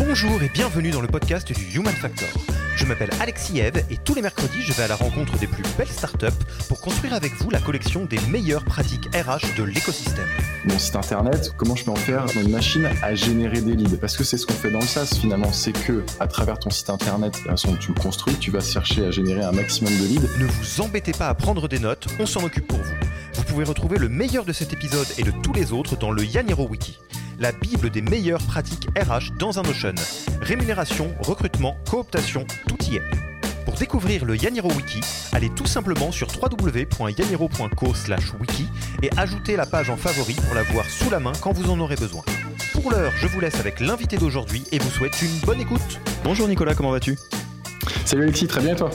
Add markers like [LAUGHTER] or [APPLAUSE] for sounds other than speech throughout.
Bonjour et bienvenue dans le podcast du Human Factor. Je m'appelle Alexis Eve et tous les mercredis, je vais à la rencontre des plus belles startups pour construire avec vous la collection des meilleures pratiques RH de l'écosystème. Mon site internet, comment je peux en faire une machine à générer des leads? Parce que c'est ce qu'on fait dans le SaaS finalement, c'est que à travers ton site internet, la façon dont tu le construis, tu vas chercher à générer un maximum de leads. Ne vous embêtez pas à prendre des notes, on s'en occupe pour vous. Vous pouvez retrouver le meilleur de cet épisode et de tous les autres dans le Yaniro Wiki la bible des meilleures pratiques RH dans un Notion. Rémunération, recrutement, cooptation, tout y est. Pour découvrir le Yaniro Wiki, allez tout simplement sur www.yaniro.co/wiki et ajoutez la page en favori pour la voir sous la main quand vous en aurez besoin. Pour l'heure, je vous laisse avec l'invité d'aujourd'hui et vous souhaite une bonne écoute. Bonjour Nicolas, comment vas-tu? Salut Alexis, très bien et toi?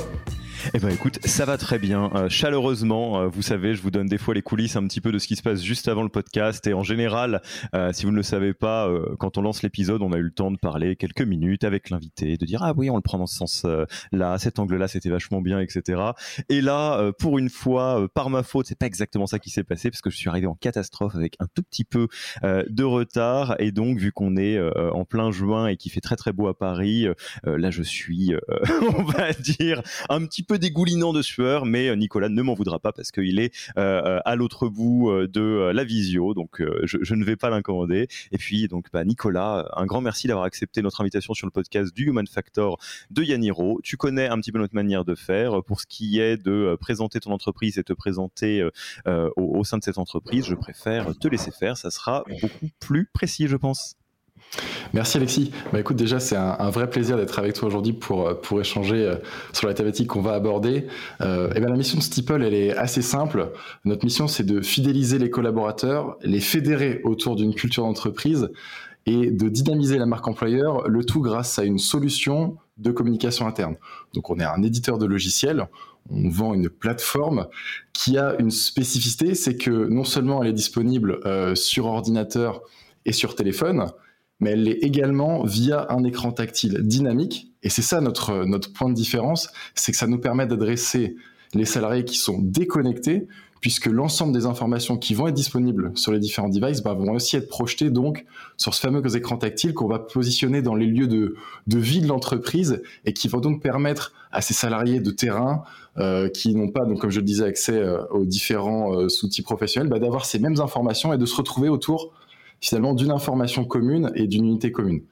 Eh ben écoute, ça va très bien. Euh, chaleureusement, euh, vous savez, je vous donne des fois les coulisses un petit peu de ce qui se passe juste avant le podcast. Et en général, euh, si vous ne le savez pas, quand on lance l'épisode, on a eu le temps de parler quelques minutes avec l'invité, de dire ah oui, on le prend dans ce sens-là, cet angle-là, c'était vachement bien, etc. Et là, pour une fois, par ma faute, c'est pas exactement ça qui s'est passé parce que je suis arrivé en catastrophe avec un tout petit peu de retard. Et donc, vu qu'on est en plein juin et qu'il fait très très beau à Paris, là, je suis, [LAUGHS] on va dire, un petit peu dégoulinant de sueur, mais euh, Nicolas ne m'en voudra pas parce qu'il est euh, euh, à l'autre bout de la visio, donc je, ne vais pas l'incommander. Et puis donc bah, Nicolas, un grand merci d'avoir accepté notre invitation sur le podcast du Human Factor de Yaniro. Tu connais un petit peu notre manière de faire pour ce qui est de présenter ton entreprise et te présenter au, au sein de cette entreprise. Je préfère te laisser faire, ça sera beaucoup plus précis, je pense. Merci Alexis. Bah écoute, déjà c'est un, vrai plaisir d'être avec toi aujourd'hui pour, euh, pour échanger euh, sur la thématique qu'on va aborder. Euh, et bien la mission de Steeple, elle est assez simple. Notre mission, c'est de fidéliser les collaborateurs, les fédérer autour d'une culture d'entreprise et de dynamiser la marque employeur, le tout grâce à une solution de communication interne. Donc on est un éditeur de logiciels, on vend une plateforme qui a une spécificité, c'est que non seulement elle est disponible sur ordinateur et sur téléphone, mais elle l'est également via un écran tactile dynamique. Et c'est ça notre, notre point de différence, c'est que ça nous permet d'adresser les salariés qui sont déconnectés, puisque l'ensemble des informations qui vont être disponibles sur les différents devices bah, vont aussi être projetées donc sur ce fameux écran tactile qu'on va positionner dans les lieux de, de vie de l'entreprise et qui vont donc permettre à ces salariés de terrain euh, qui n'ont pas, donc comme je le disais, accès euh, aux différents euh, outils professionnels, bah, d'avoir ces mêmes informations et de se retrouver autour finalement d'une information commune et d'une unité commune.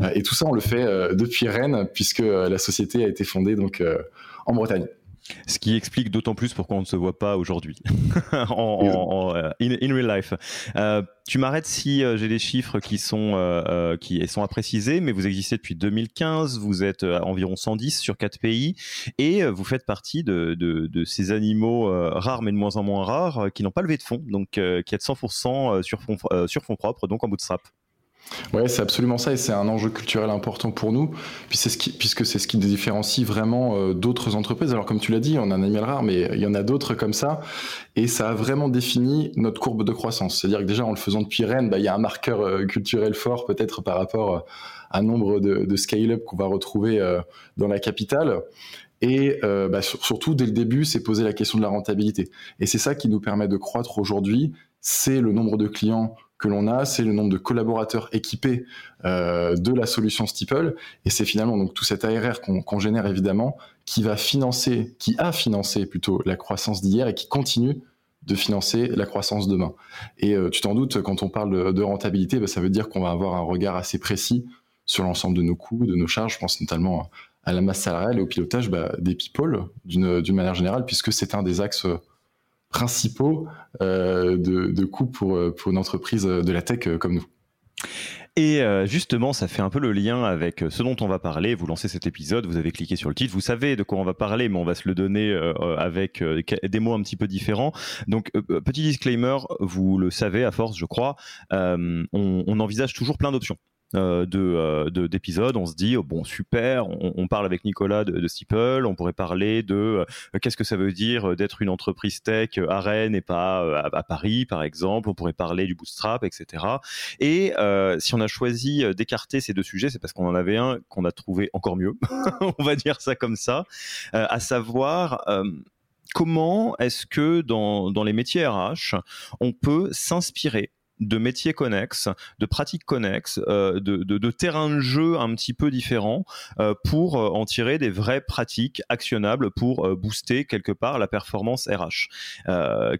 Euh, et tout ça, on le fait euh, depuis Rennes, puisque euh, la société a été fondée donc en Bretagne. Ce qui explique d'autant plus pourquoi on ne se voit pas aujourd'hui [LAUGHS] en, in, real life. tu m'arrêtes si j'ai des chiffres qui sont, qui sont à préciser, mais vous existez depuis 2015, vous êtes environ 110 sur 4 pays et vous faites partie de, de, de ces animaux rares mais de moins en moins rares qui n'ont pas levé de fonds, donc qui êtes 100% sur fonds, sur fonds propres, donc en bootstrap. Ouais, c'est absolument ça et c'est un enjeu culturel important pour nous puisque c'est ce qui différencie vraiment euh, d'autres entreprises. Alors comme tu l'as dit, on a un animal rare, mais il y en a d'autres comme ça et ça a vraiment défini notre courbe de croissance. C'est-à-dire que déjà en le faisant depuis Rennes, bah, il y a un marqueur euh, culturel fort peut-être par rapport euh, à nombre de, de scale-up qu'on va retrouver dans la capitale. Et bah, surtout, dès le début, c'est poser la question de la rentabilité. Et c'est ça qui nous permet de croître aujourd'hui, c'est le nombre de clients que l'on a, c'est le nombre de collaborateurs équipés euh, de la solution Steeple, et c'est finalement donc tout cet ARR qu'on génère évidemment qui va financer, qui a financé plutôt la croissance d'hier et qui continue de financer la croissance demain. Et euh, tu t'en doutes, quand on parle de, rentabilité, bah, ça veut dire qu'on va avoir un regard assez précis sur l'ensemble de nos coûts, de nos charges. Je pense notamment à la masse salariale et au pilotage bah, des people d'une manière générale, puisque c'est un des axes principaux euh, de, coûts pour, euh, pour une entreprise de la tech euh, comme nous. Et justement, ça fait un peu le lien avec ce dont on va parler. Vous lancez cet épisode, vous avez cliqué sur le titre, vous savez de quoi on va parler, mais on va se le donner avec des mots un petit peu différents. Donc, petit disclaimer, vous le savez à force, je crois, on envisage toujours plein d'options. Euh, euh, de d'épisodes, on se dit oh, bon super, on, parle avec Nicolas de, de Steeple, on pourrait parler de euh, qu'est-ce que ça veut dire d'être une entreprise tech à Rennes et pas à, Paris par exemple, on pourrait parler du bootstrap, etc. Et si on a choisi d'écarter ces deux sujets, c'est parce qu'on en avait un qu'on a trouvé encore mieux, [LAUGHS] on va dire ça comme ça, à savoir comment est-ce que dans, dans les métiers RH, on peut s'inspirer de métiers connexes, de pratiques connexes, euh, de, terrains de jeu un petit peu différents euh, pour euh, en tirer des vraies pratiques actionnables pour booster quelque part la performance RH.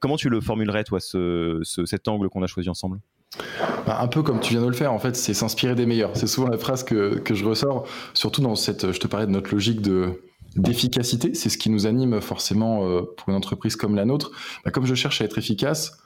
comment tu le formulerais, toi, cet angle qu'on a choisi ensemble? Bah, un peu comme tu viens de le faire, en fait, c'est s'inspirer des meilleurs. C'est souvent la phrase que, je ressors, surtout dans cette, je te parlais de notre logique de, d'efficacité, c'est ce qui nous anime forcément pour une entreprise comme la nôtre. Bah, comme je cherche à être efficace,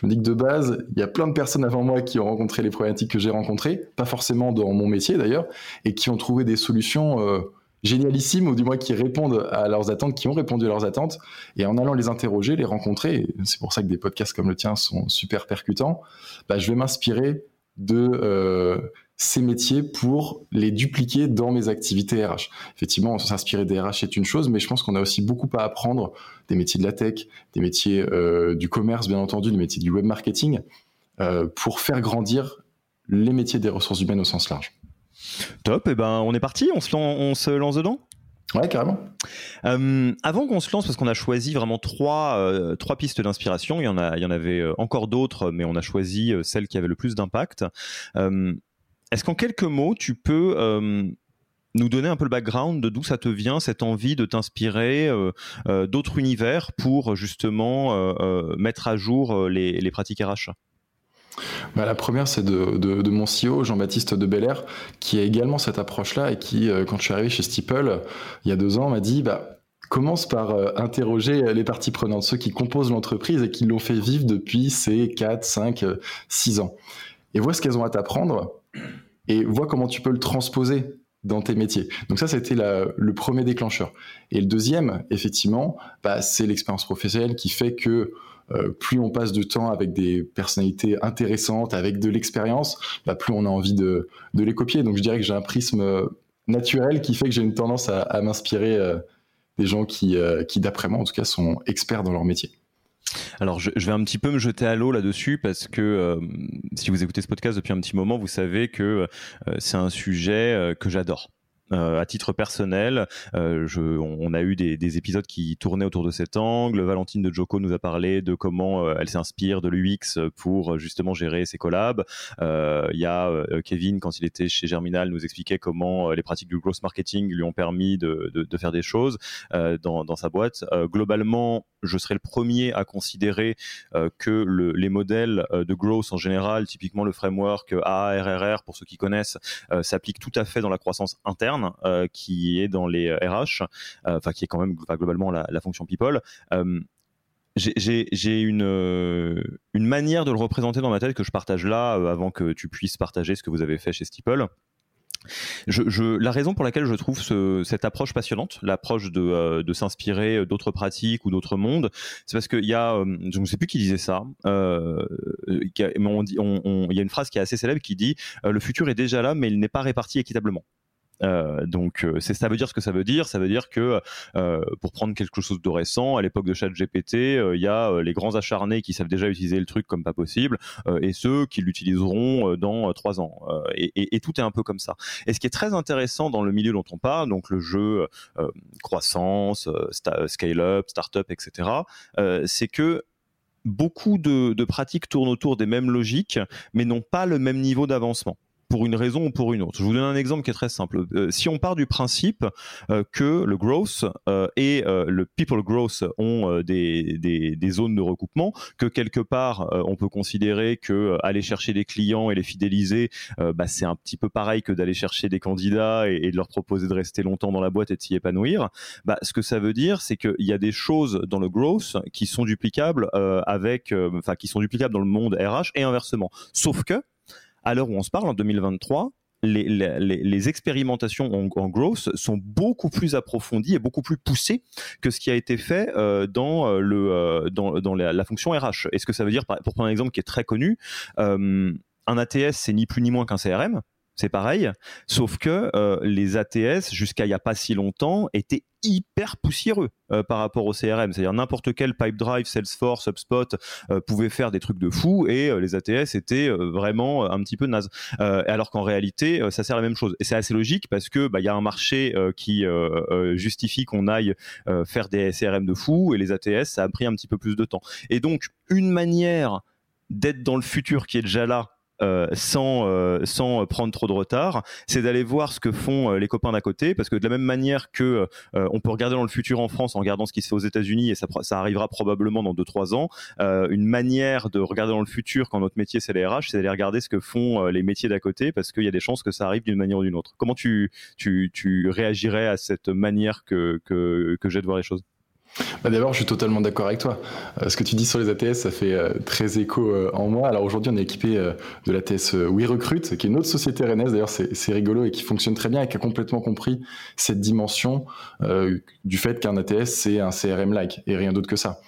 je me dis que de base, il y a plein de personnes avant moi qui ont rencontré les problématiques que j'ai rencontrées, pas forcément dans mon métier d'ailleurs, et qui ont trouvé des solutions euh, génialissimes, ou du moins qui répondent à leurs attentes, qui ont répondu à leurs attentes. Et en allant les interroger, les rencontrer, c'est pour ça que des podcasts comme le tien sont super percutants, bah, je vais m'inspirer de euh, ces métiers pour les dupliquer dans mes activités RH. Effectivement, s'inspirer des RH est une chose, mais je pense qu'on a aussi beaucoup à apprendre des métiers de la tech, des métiers euh, du commerce, bien entendu, des métiers du web marketing, euh, pour faire grandir les métiers des ressources humaines au sens large. Top, et eh ben on est parti, on se, on se lance dedans? Ouais, carrément. Euh, avant qu'on se lance, parce qu'on a choisi vraiment trois, trois pistes d'inspiration, il, y en a, il y en avait encore d'autres, mais on a choisi celle qui avait le plus d'impact. Est-ce qu'en quelques mots, tu peux euh, nous donner un peu le background de d'où ça te vient, cette envie de t'inspirer euh, euh, d'autres univers pour justement mettre à jour les, pratiques RH bah, la première, c'est de, mon CEO, Jean-Baptiste de Belair, qui a également cette approche-là et qui, quand je suis arrivé chez Steeple il y a deux ans, m'a dit bah, commence par interroger les parties prenantes, ceux qui composent l'entreprise et qui l'ont fait vivre depuis ces 4, 5, 6 ans. Et vois ce qu'elles ont à t'apprendre et vois comment tu peux le transposer dans tes métiers. Donc ça, c'était le premier déclencheur. Et le deuxième, effectivement, bah, c'est l'expérience professionnelle qui fait que euh, plus on passe de temps avec des personnalités intéressantes, avec de l'expérience, bah, plus on a envie de, les copier. Donc je dirais que j'ai un prisme euh, naturel qui fait que j'ai une tendance à, m'inspirer euh, des gens qui, qui d'après moi, en tout cas, sont experts dans leur métier. Alors, je, vais un petit peu me jeter à l'eau là-dessus parce que euh, si vous écoutez ce podcast depuis un petit moment, vous savez que euh, c'est un sujet euh, que j'adore. Euh, à titre personnel, euh, on, a eu des, des, épisodes qui tournaient autour de cet angle. Valentine de Joko nous a parlé de comment euh, elle s'inspire de l'UX pour justement gérer ses collabs. Il y a Kevin, quand il était chez Germinal, nous expliquait comment les pratiques du growth marketing lui ont permis de, faire des choses dans, sa boîte. globalement, je serais le premier à considérer que le, les modèles de growth en général, typiquement le framework AARRR pour ceux qui connaissent, s'appliquent tout à fait dans la croissance interne. Euh, qui est dans les RH, euh, enfin qui est quand même globalement la, fonction people euh, j'ai une, manière de le représenter dans ma tête que je partage là avant que tu puisses partager ce que vous avez fait chez Steeple. La raison pour laquelle je trouve cette approche passionnante, l'approche de, de s'inspirer d'autres pratiques ou d'autres mondes, c'est parce qu'il y a, je ne sais plus qui disait ça, euh, il y a une phrase qui est assez célèbre qui dit le futur est déjà là, mais il n'est pas réparti équitablement. Euh, donc euh, ça veut dire ce que ça veut dire. Ça veut dire que euh, pour prendre quelque chose de récent, à l'époque de ChatGPT, il y a les grands acharnés qui savent déjà utiliser le truc comme pas possible et ceux qui l'utiliseront dans trois ans. Et, tout est un peu comme ça. Et ce qui est très intéressant dans le milieu dont on parle, donc le jeu croissance, scale-up, start-up, etc., c'est que beaucoup de, pratiques tournent autour des mêmes logiques, mais n'ont pas le même niveau d'avancement pour une raison ou pour une autre. Je vous donne un exemple qui est très simple. Euh, si on part du principe euh, que le growth euh, et le people growth ont des, des, des, zones de recoupement, que quelque part on peut considérer que aller chercher des clients et les fidéliser, bah, c'est un petit peu pareil que d'aller chercher des candidats et, et, de leur proposer de rester longtemps dans la boîte et de s'y épanouir. Bah, ce que ça veut dire, c'est qu'il y a des choses dans le growth qui sont duplicables avec, enfin qui sont duplicables dans le monde RH et inversement. Sauf que à l'heure où on se parle, en 2023, les, expérimentations en, growth sont beaucoup plus approfondies et beaucoup plus poussées que ce qui a été fait euh, dans, euh, le, euh, dans la, fonction RH. Et ce que ça veut dire, pour prendre un exemple qui est très connu, un ATS, c'est ni plus ni moins qu'un CRM c'est pareil, sauf que euh, les ATS, jusqu'à il n'y a pas si longtemps, étaient hyper poussiéreux euh, par rapport au CRM. C'est-à-dire n'importe quel Pipedrive, Salesforce, HubSpot euh, pouvait faire des trucs de fou et les ATS étaient vraiment un petit peu naze. alors qu'en réalité, ça sert la même chose. Et c'est assez logique parce que bah, il y a un marché qui justifie qu'on aille faire des CRM de fou et les ATS, ça a pris un petit peu plus de temps. Et donc, une manière d'être dans le futur qui est déjà là euh, sans, euh, sans prendre trop de retard, c'est d'aller voir ce que font euh, les copains d'à côté, parce que de la même manière que on peut regarder dans le futur en France en regardant ce qui se fait aux États-Unis, et ça, arrivera probablement dans 2-3 ans, une manière de regarder dans le futur quand notre métier c'est les RH, c'est d'aller regarder ce que font les métiers d'à côté, parce qu'il y a des chances que ça arrive d'une manière ou d'une autre. Comment tu, tu, tu réagirais à cette manière que, que j'ai de voir les choses? Bah D'abord, je suis totalement d'accord avec toi. Euh, ce que tu dis sur les ATS, ça fait euh, très écho euh, en moi. Alors aujourd'hui, on est équipé de l'ATS WeRecruit, qui est une autre société rennaise. D'ailleurs, c'est rigolo et qui fonctionne très bien et qui a complètement compris cette dimension du fait qu'un ATS, c'est un CRM-like et rien d'autre que ça.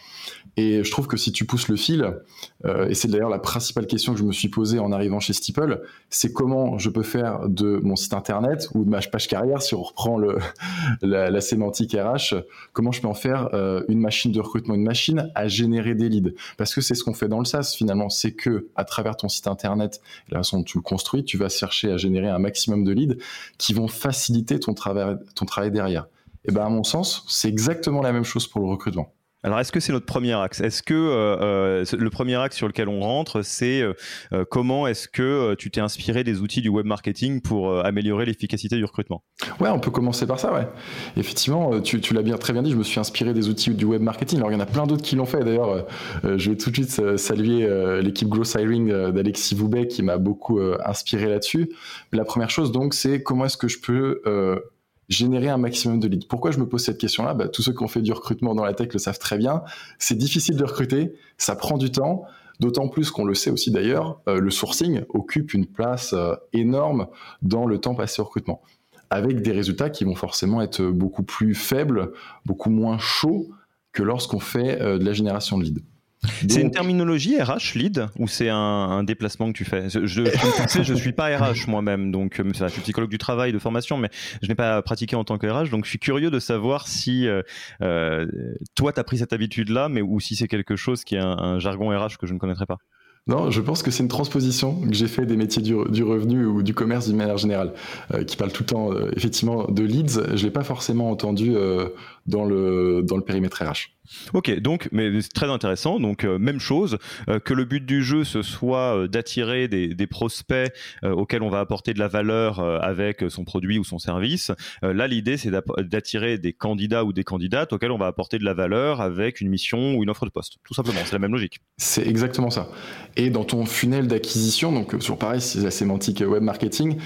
Et je trouve que si tu pousses le fil, euh, et c'est d'ailleurs la principale question que je me suis posée en arrivant chez Steeple, c'est comment je peux faire de mon site internet ou de ma page carrière, si on reprend [LAUGHS] la, sémantique RH, comment je peux en faire euh, une machine de recrutement, une machine à générer des leads. Parce que c'est ce qu'on fait dans le SaaS finalement, c'est que à travers ton site internet, la façon dont tu le construis, tu vas chercher à générer un maximum de leads qui vont faciliter ton travail, ton travail derrière. Et ben à mon sens, c'est exactement la même chose pour le recrutement. Alors, est-ce que c'est notre premier axe? Est-ce que euh, euh, le premier axe sur lequel on rentre, c'est euh, comment est-ce que tu t'es inspiré des outils du web marketing pour améliorer l'efficacité du recrutement? Ouais, on peut commencer par ça, ouais. Effectivement, tu, l'as bien très bien dit, je me suis inspiré des outils du web marketing. Alors, il y en a plein d'autres qui l'ont fait. D'ailleurs, je vais tout de suite saluer l'équipe Growth Hiring d'Alexis Voubet qui m'a beaucoup inspiré là-dessus. La première chose, donc, c'est comment est-ce que je peux générer un maximum de leads. Pourquoi je me pose cette question-là? Bah, Tous ceux qui ont fait du recrutement dans la tech le savent très bien. C'est difficile de recruter, ça prend du temps. D'autant plus qu'on le sait aussi d'ailleurs, euh, le sourcing occupe une place euh, énorme dans le temps passé au recrutement, avec des résultats qui vont forcément être beaucoup plus faibles, beaucoup moins chauds que lorsqu'on fait euh, de la génération de leads. C'est une terminologie RH lead ou c'est un, déplacement que tu fais? Je, je suis pas RH moi-même, donc euh, je suis psychologue du travail de formation, mais je n'ai pas pratiqué en tant que RH, donc je suis curieux de savoir si euh, euh toi tu as pris cette habitude-là, mais ou si c'est quelque chose qui est un, jargon RH que je ne connaîtrais pas. Non, je pense que c'est une transposition que j'ai fait des métiers du, revenu ou du commerce d'une manière générale, euh, qui parle tout le temps effectivement de leads. Je l'ai pas forcément entendu dans le dans le périmètre RH. Ok, donc, mais c'est très intéressant. Donc, euh, même chose, euh, que le but du jeu ce soit euh, d'attirer des, des, prospects auxquels on va apporter de la valeur avec son produit ou son service. là, l'idée, c'est d'attirer des candidats ou des candidates auxquels on va apporter de la valeur avec une mission ou une offre de poste. Tout simplement, c'est la même logique. C'est exactement ça. Et dans ton funnel d'acquisition, donc sur pareil, c'est la sémantique web marketing,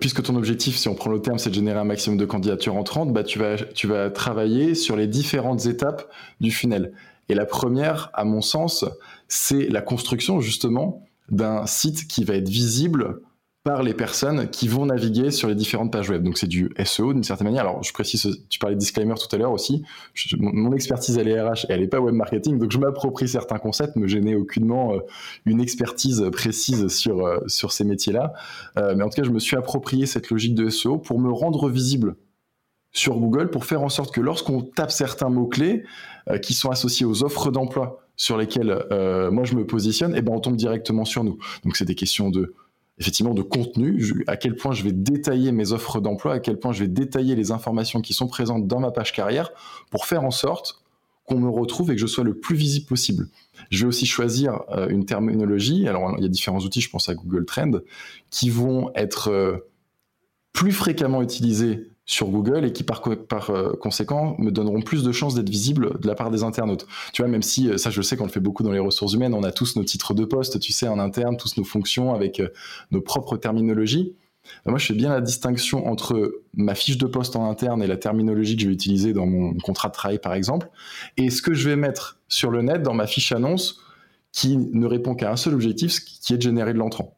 puisque ton objectif, si on prend le terme, c'est de générer un maximum de candidatures entrantes, bah, tu vas, tu vas travailler sur les différentes étapes du funnel. Et la première, à mon sens, c'est la construction justement d'un site qui va être visible par les personnes qui vont naviguer sur les différentes pages web. Donc c'est du SEO d'une certaine manière. Alors je précise, tu parlais de disclaimer tout à l'heure aussi. mon, expertise elle est RH et elle n'est pas web marketing, donc je m'approprie certains concepts, mais je n'ai aucunement euh, une expertise précise sur euh, sur ces métiers-là. Euh, mais en tout cas, je me suis approprié cette logique de SEO pour me rendre visible sur Google pour faire en sorte que lorsqu'on tape certains mots-clés euh, qui sont associés aux offres d'emploi sur lesquelles euh, moi je me positionne, et eh ben on tombe directement sur nous. Donc c'est des questions de effectivement de contenu, à quel point je vais détailler mes offres d'emploi, à quel point je vais détailler les informations qui sont présentes dans ma page carrière pour faire en sorte qu'on me retrouve et que je sois le plus visible possible. Je vais aussi choisir euh, une terminologie. Alors, il y a différents outils, je pense à Google Trend, qui vont être plus fréquemment utilisés sur Google et qui par, euh, conséquent me donneront plus de chances d'être visible de la part des internautes. Tu vois, même si euh, ça je sais qu'on le fait beaucoup dans les ressources humaines, on a tous nos titres de poste, tu sais, en interne, tous nos fonctions avec euh, nos propres terminologies. moi, je fais bien la distinction entre ma fiche de poste en interne et la terminologie que je vais utiliser dans mon contrat de travail, par exemple, et ce que je vais mettre sur le net dans ma fiche annonce qui ne répond qu'à un seul objectif, qui est de générer de l'entrant.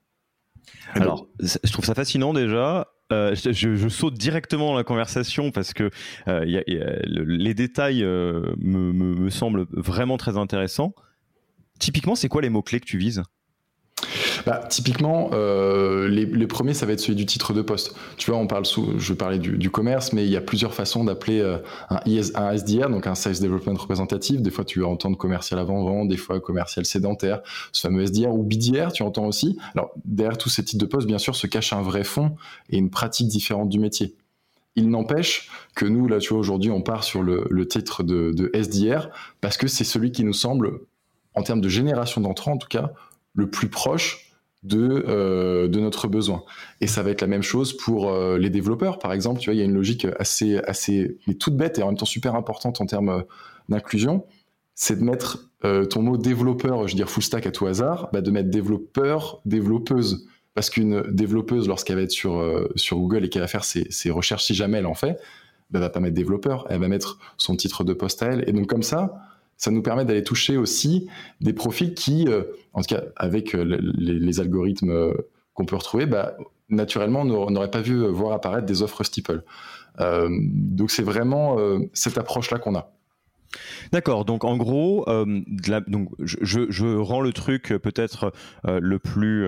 Alors, je trouve ça fascinant déjà. Euh, je, saute directement dans la conversation parce que euh, les détails euh, me, semblent vraiment très intéressants. Typiquement, c'est quoi les mots-clés que tu vises? Typiquement, euh, les, premiers, ça va être celui du titre de poste. Tu vois, on parle sous, je parlais du, du commerce, mais il y a plusieurs façons d'appeler euh, un, SDR, donc un Sales Development Representative. Des fois, tu vas entendre commercial avant-vente, des fois commercial sédentaire, ce fameux SDR ou BDR, tu entends aussi. Alors, derrière tous ces titres de poste, bien sûr, se cache un vrai fond et une pratique différente du métier. Il n'empêche que nous, là, tu vois, aujourd'hui, on part sur le, titre de SDR parce que c'est celui qui nous semble, en termes de génération d'entrants en tout cas, le plus proche de, euh, de notre besoin. Et ça va être la même chose pour euh, les développeurs, par exemple. Tu vois, il y a une logique assez, assez, toute bête et en même temps super importante en termes euh, d'inclusion. C'est de mettre ton mot développeur, je veux dire full stack à tout hasard, bah de mettre développeur, développeuse. Parce qu'une développeuse, lorsqu'elle va être sur, sur Google et qu'elle va faire ses, ses, recherches, si jamais elle en fait, bah, elle va pas mettre développeur, elle va mettre son titre de poste à elle. Et donc comme ça, ça nous permet d'aller toucher aussi des profils qui, euh, en tout cas avec euh, les, algorithmes euh, qu'on peut retrouver, bah, naturellement, on n'aurait pas vu voir apparaître des offres Steeple. donc c'est vraiment cette approche-là qu'on a. D'accord, donc en gros, donc je, je, rends le truc peut-être le plus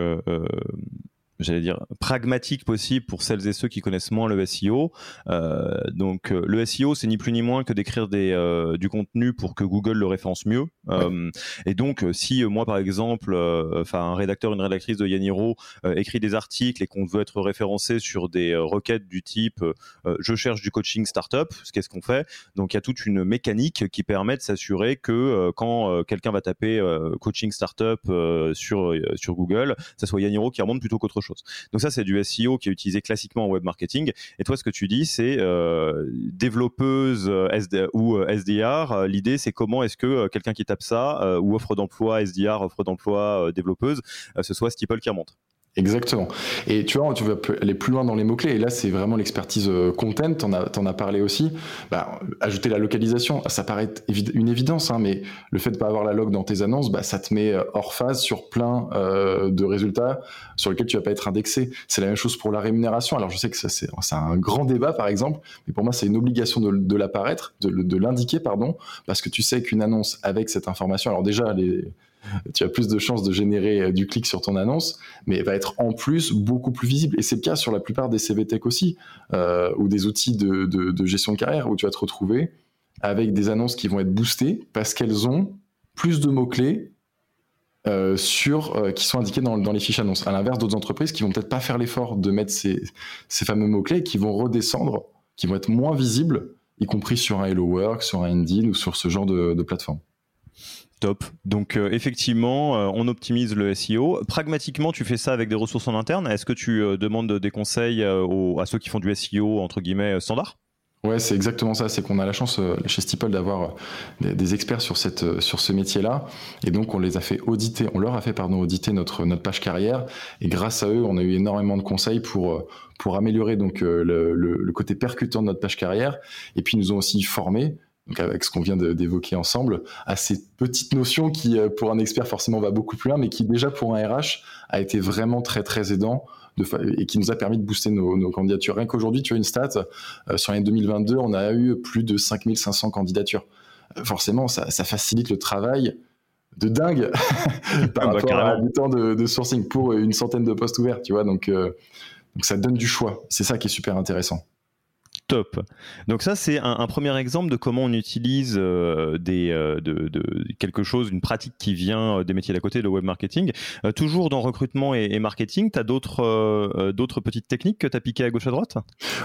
j'allais dire, pragmatique possible pour celles et ceux qui connaissent moins le SEO. Euh, donc euh, le SEO, c'est ni plus ni moins que d'écrire des, euh, du contenu pour que Google le référence mieux. Euh, et donc, si moi, par exemple, enfin un rédacteur, une rédactrice de Yaniro écrit des articles et qu'on veut être référencé sur des requêtes du type je cherche du coaching startup, qu'est-ce qu'on fait? Donc il y a toute une mécanique qui permet de s'assurer que quand quelqu'un va taper coaching startup sur sur Google, ça soit Yaniro qui remonte plutôt qu'autre chose. Donc ça, c'est du SEO qui est utilisé classiquement en web marketing. Et toi, ce que tu dis, c'est euh, développeuse euh, ou SDR. Euh, l'idée, c'est comment est-ce que quelqu'un qui tape ça ou offre d'emploi SDR, offre d'emploi développeuse, ce soit Steeple qui remonte. Exactement. Et tu vois, tu vas aller plus loin dans les mots-clés. Et là, c'est vraiment l'expertise euh, content. T'en as, en as parlé aussi. Bah, ajouter la localisation, ça paraît une évidence, hein, mais le fait de pas avoir la log dans tes annonces, bah, ça te met euh, hors phase sur plein euh, de résultats sur lesquels tu vas pas être indexé. C'est la même chose pour la rémunération. Alors, je sais que c'est, un grand débat, par exemple, mais pour moi, c'est une obligation de, de l'apparaître, de, de l'indiquer, pardon, parce que tu sais qu'une annonce avec cette information, alors déjà, les tu as plus de chances de générer euh, du clic sur ton annonce, mais elle va être en plus beaucoup plus visible. Et c'est le cas sur la plupart des CVTech aussi, euh, ou des outils de, gestion de carrière, où tu vas te retrouver avec des annonces qui vont être boostées parce qu'elles ont plus de mots-clés euh, sur, qui sont indiqués dans, les fiches annonces. À l'inverse d'autres entreprises qui vont peut-être pas faire l'effort de mettre ces, fameux mots-clés qui vont redescendre, qui vont être moins visibles, y compris sur un Hello Work, sur un Indeed ou sur ce genre de plateforme. Top. Donc euh, effectivement, euh, on optimise le SEO. Pragmatiquement, tu fais ça avec des ressources en interne. Est-ce que tu euh, demandes des conseils à ceux qui font du SEO entre guillemets standard? Ouais, c'est exactement ça. C'est qu'on a la chance chez Steeple d'avoir des, experts sur cette sur ce métier-là, et donc on les a fait auditer, on leur a fait pardon auditer notre notre page carrière, et grâce à eux, on a eu énormément de conseils pour pour améliorer donc le, le côté percutant de notre page carrière, et puis ils nous ont aussi formés donc avec ce qu'on vient d'évoquer ensemble, à ces petites notions qui, euh, pour un expert, forcément va beaucoup plus loin, mais qui déjà pour un RH a été vraiment très très aidant de et qui nous a permis de booster nos, candidatures. Rien qu'aujourd'hui, tu as une stat, euh, sur l'année 2022, on a eu plus de 5500 candidatures. Euh, forcément, ça, ça, facilite le travail de dingue [LAUGHS] par bah, rapport à du temps de, sourcing pour une centaine de postes ouverts, tu vois. Donc, donc ça donne du choix. C'est ça qui est super intéressant. Donc ça, c'est un, premier exemple de comment on utilise euh, euh, quelque chose, une pratique qui vient euh, des métiers d'à côté, le web marketing. toujours dans recrutement et, marketing, tu as d'autres petites techniques que tu as piquées à gauche à droite?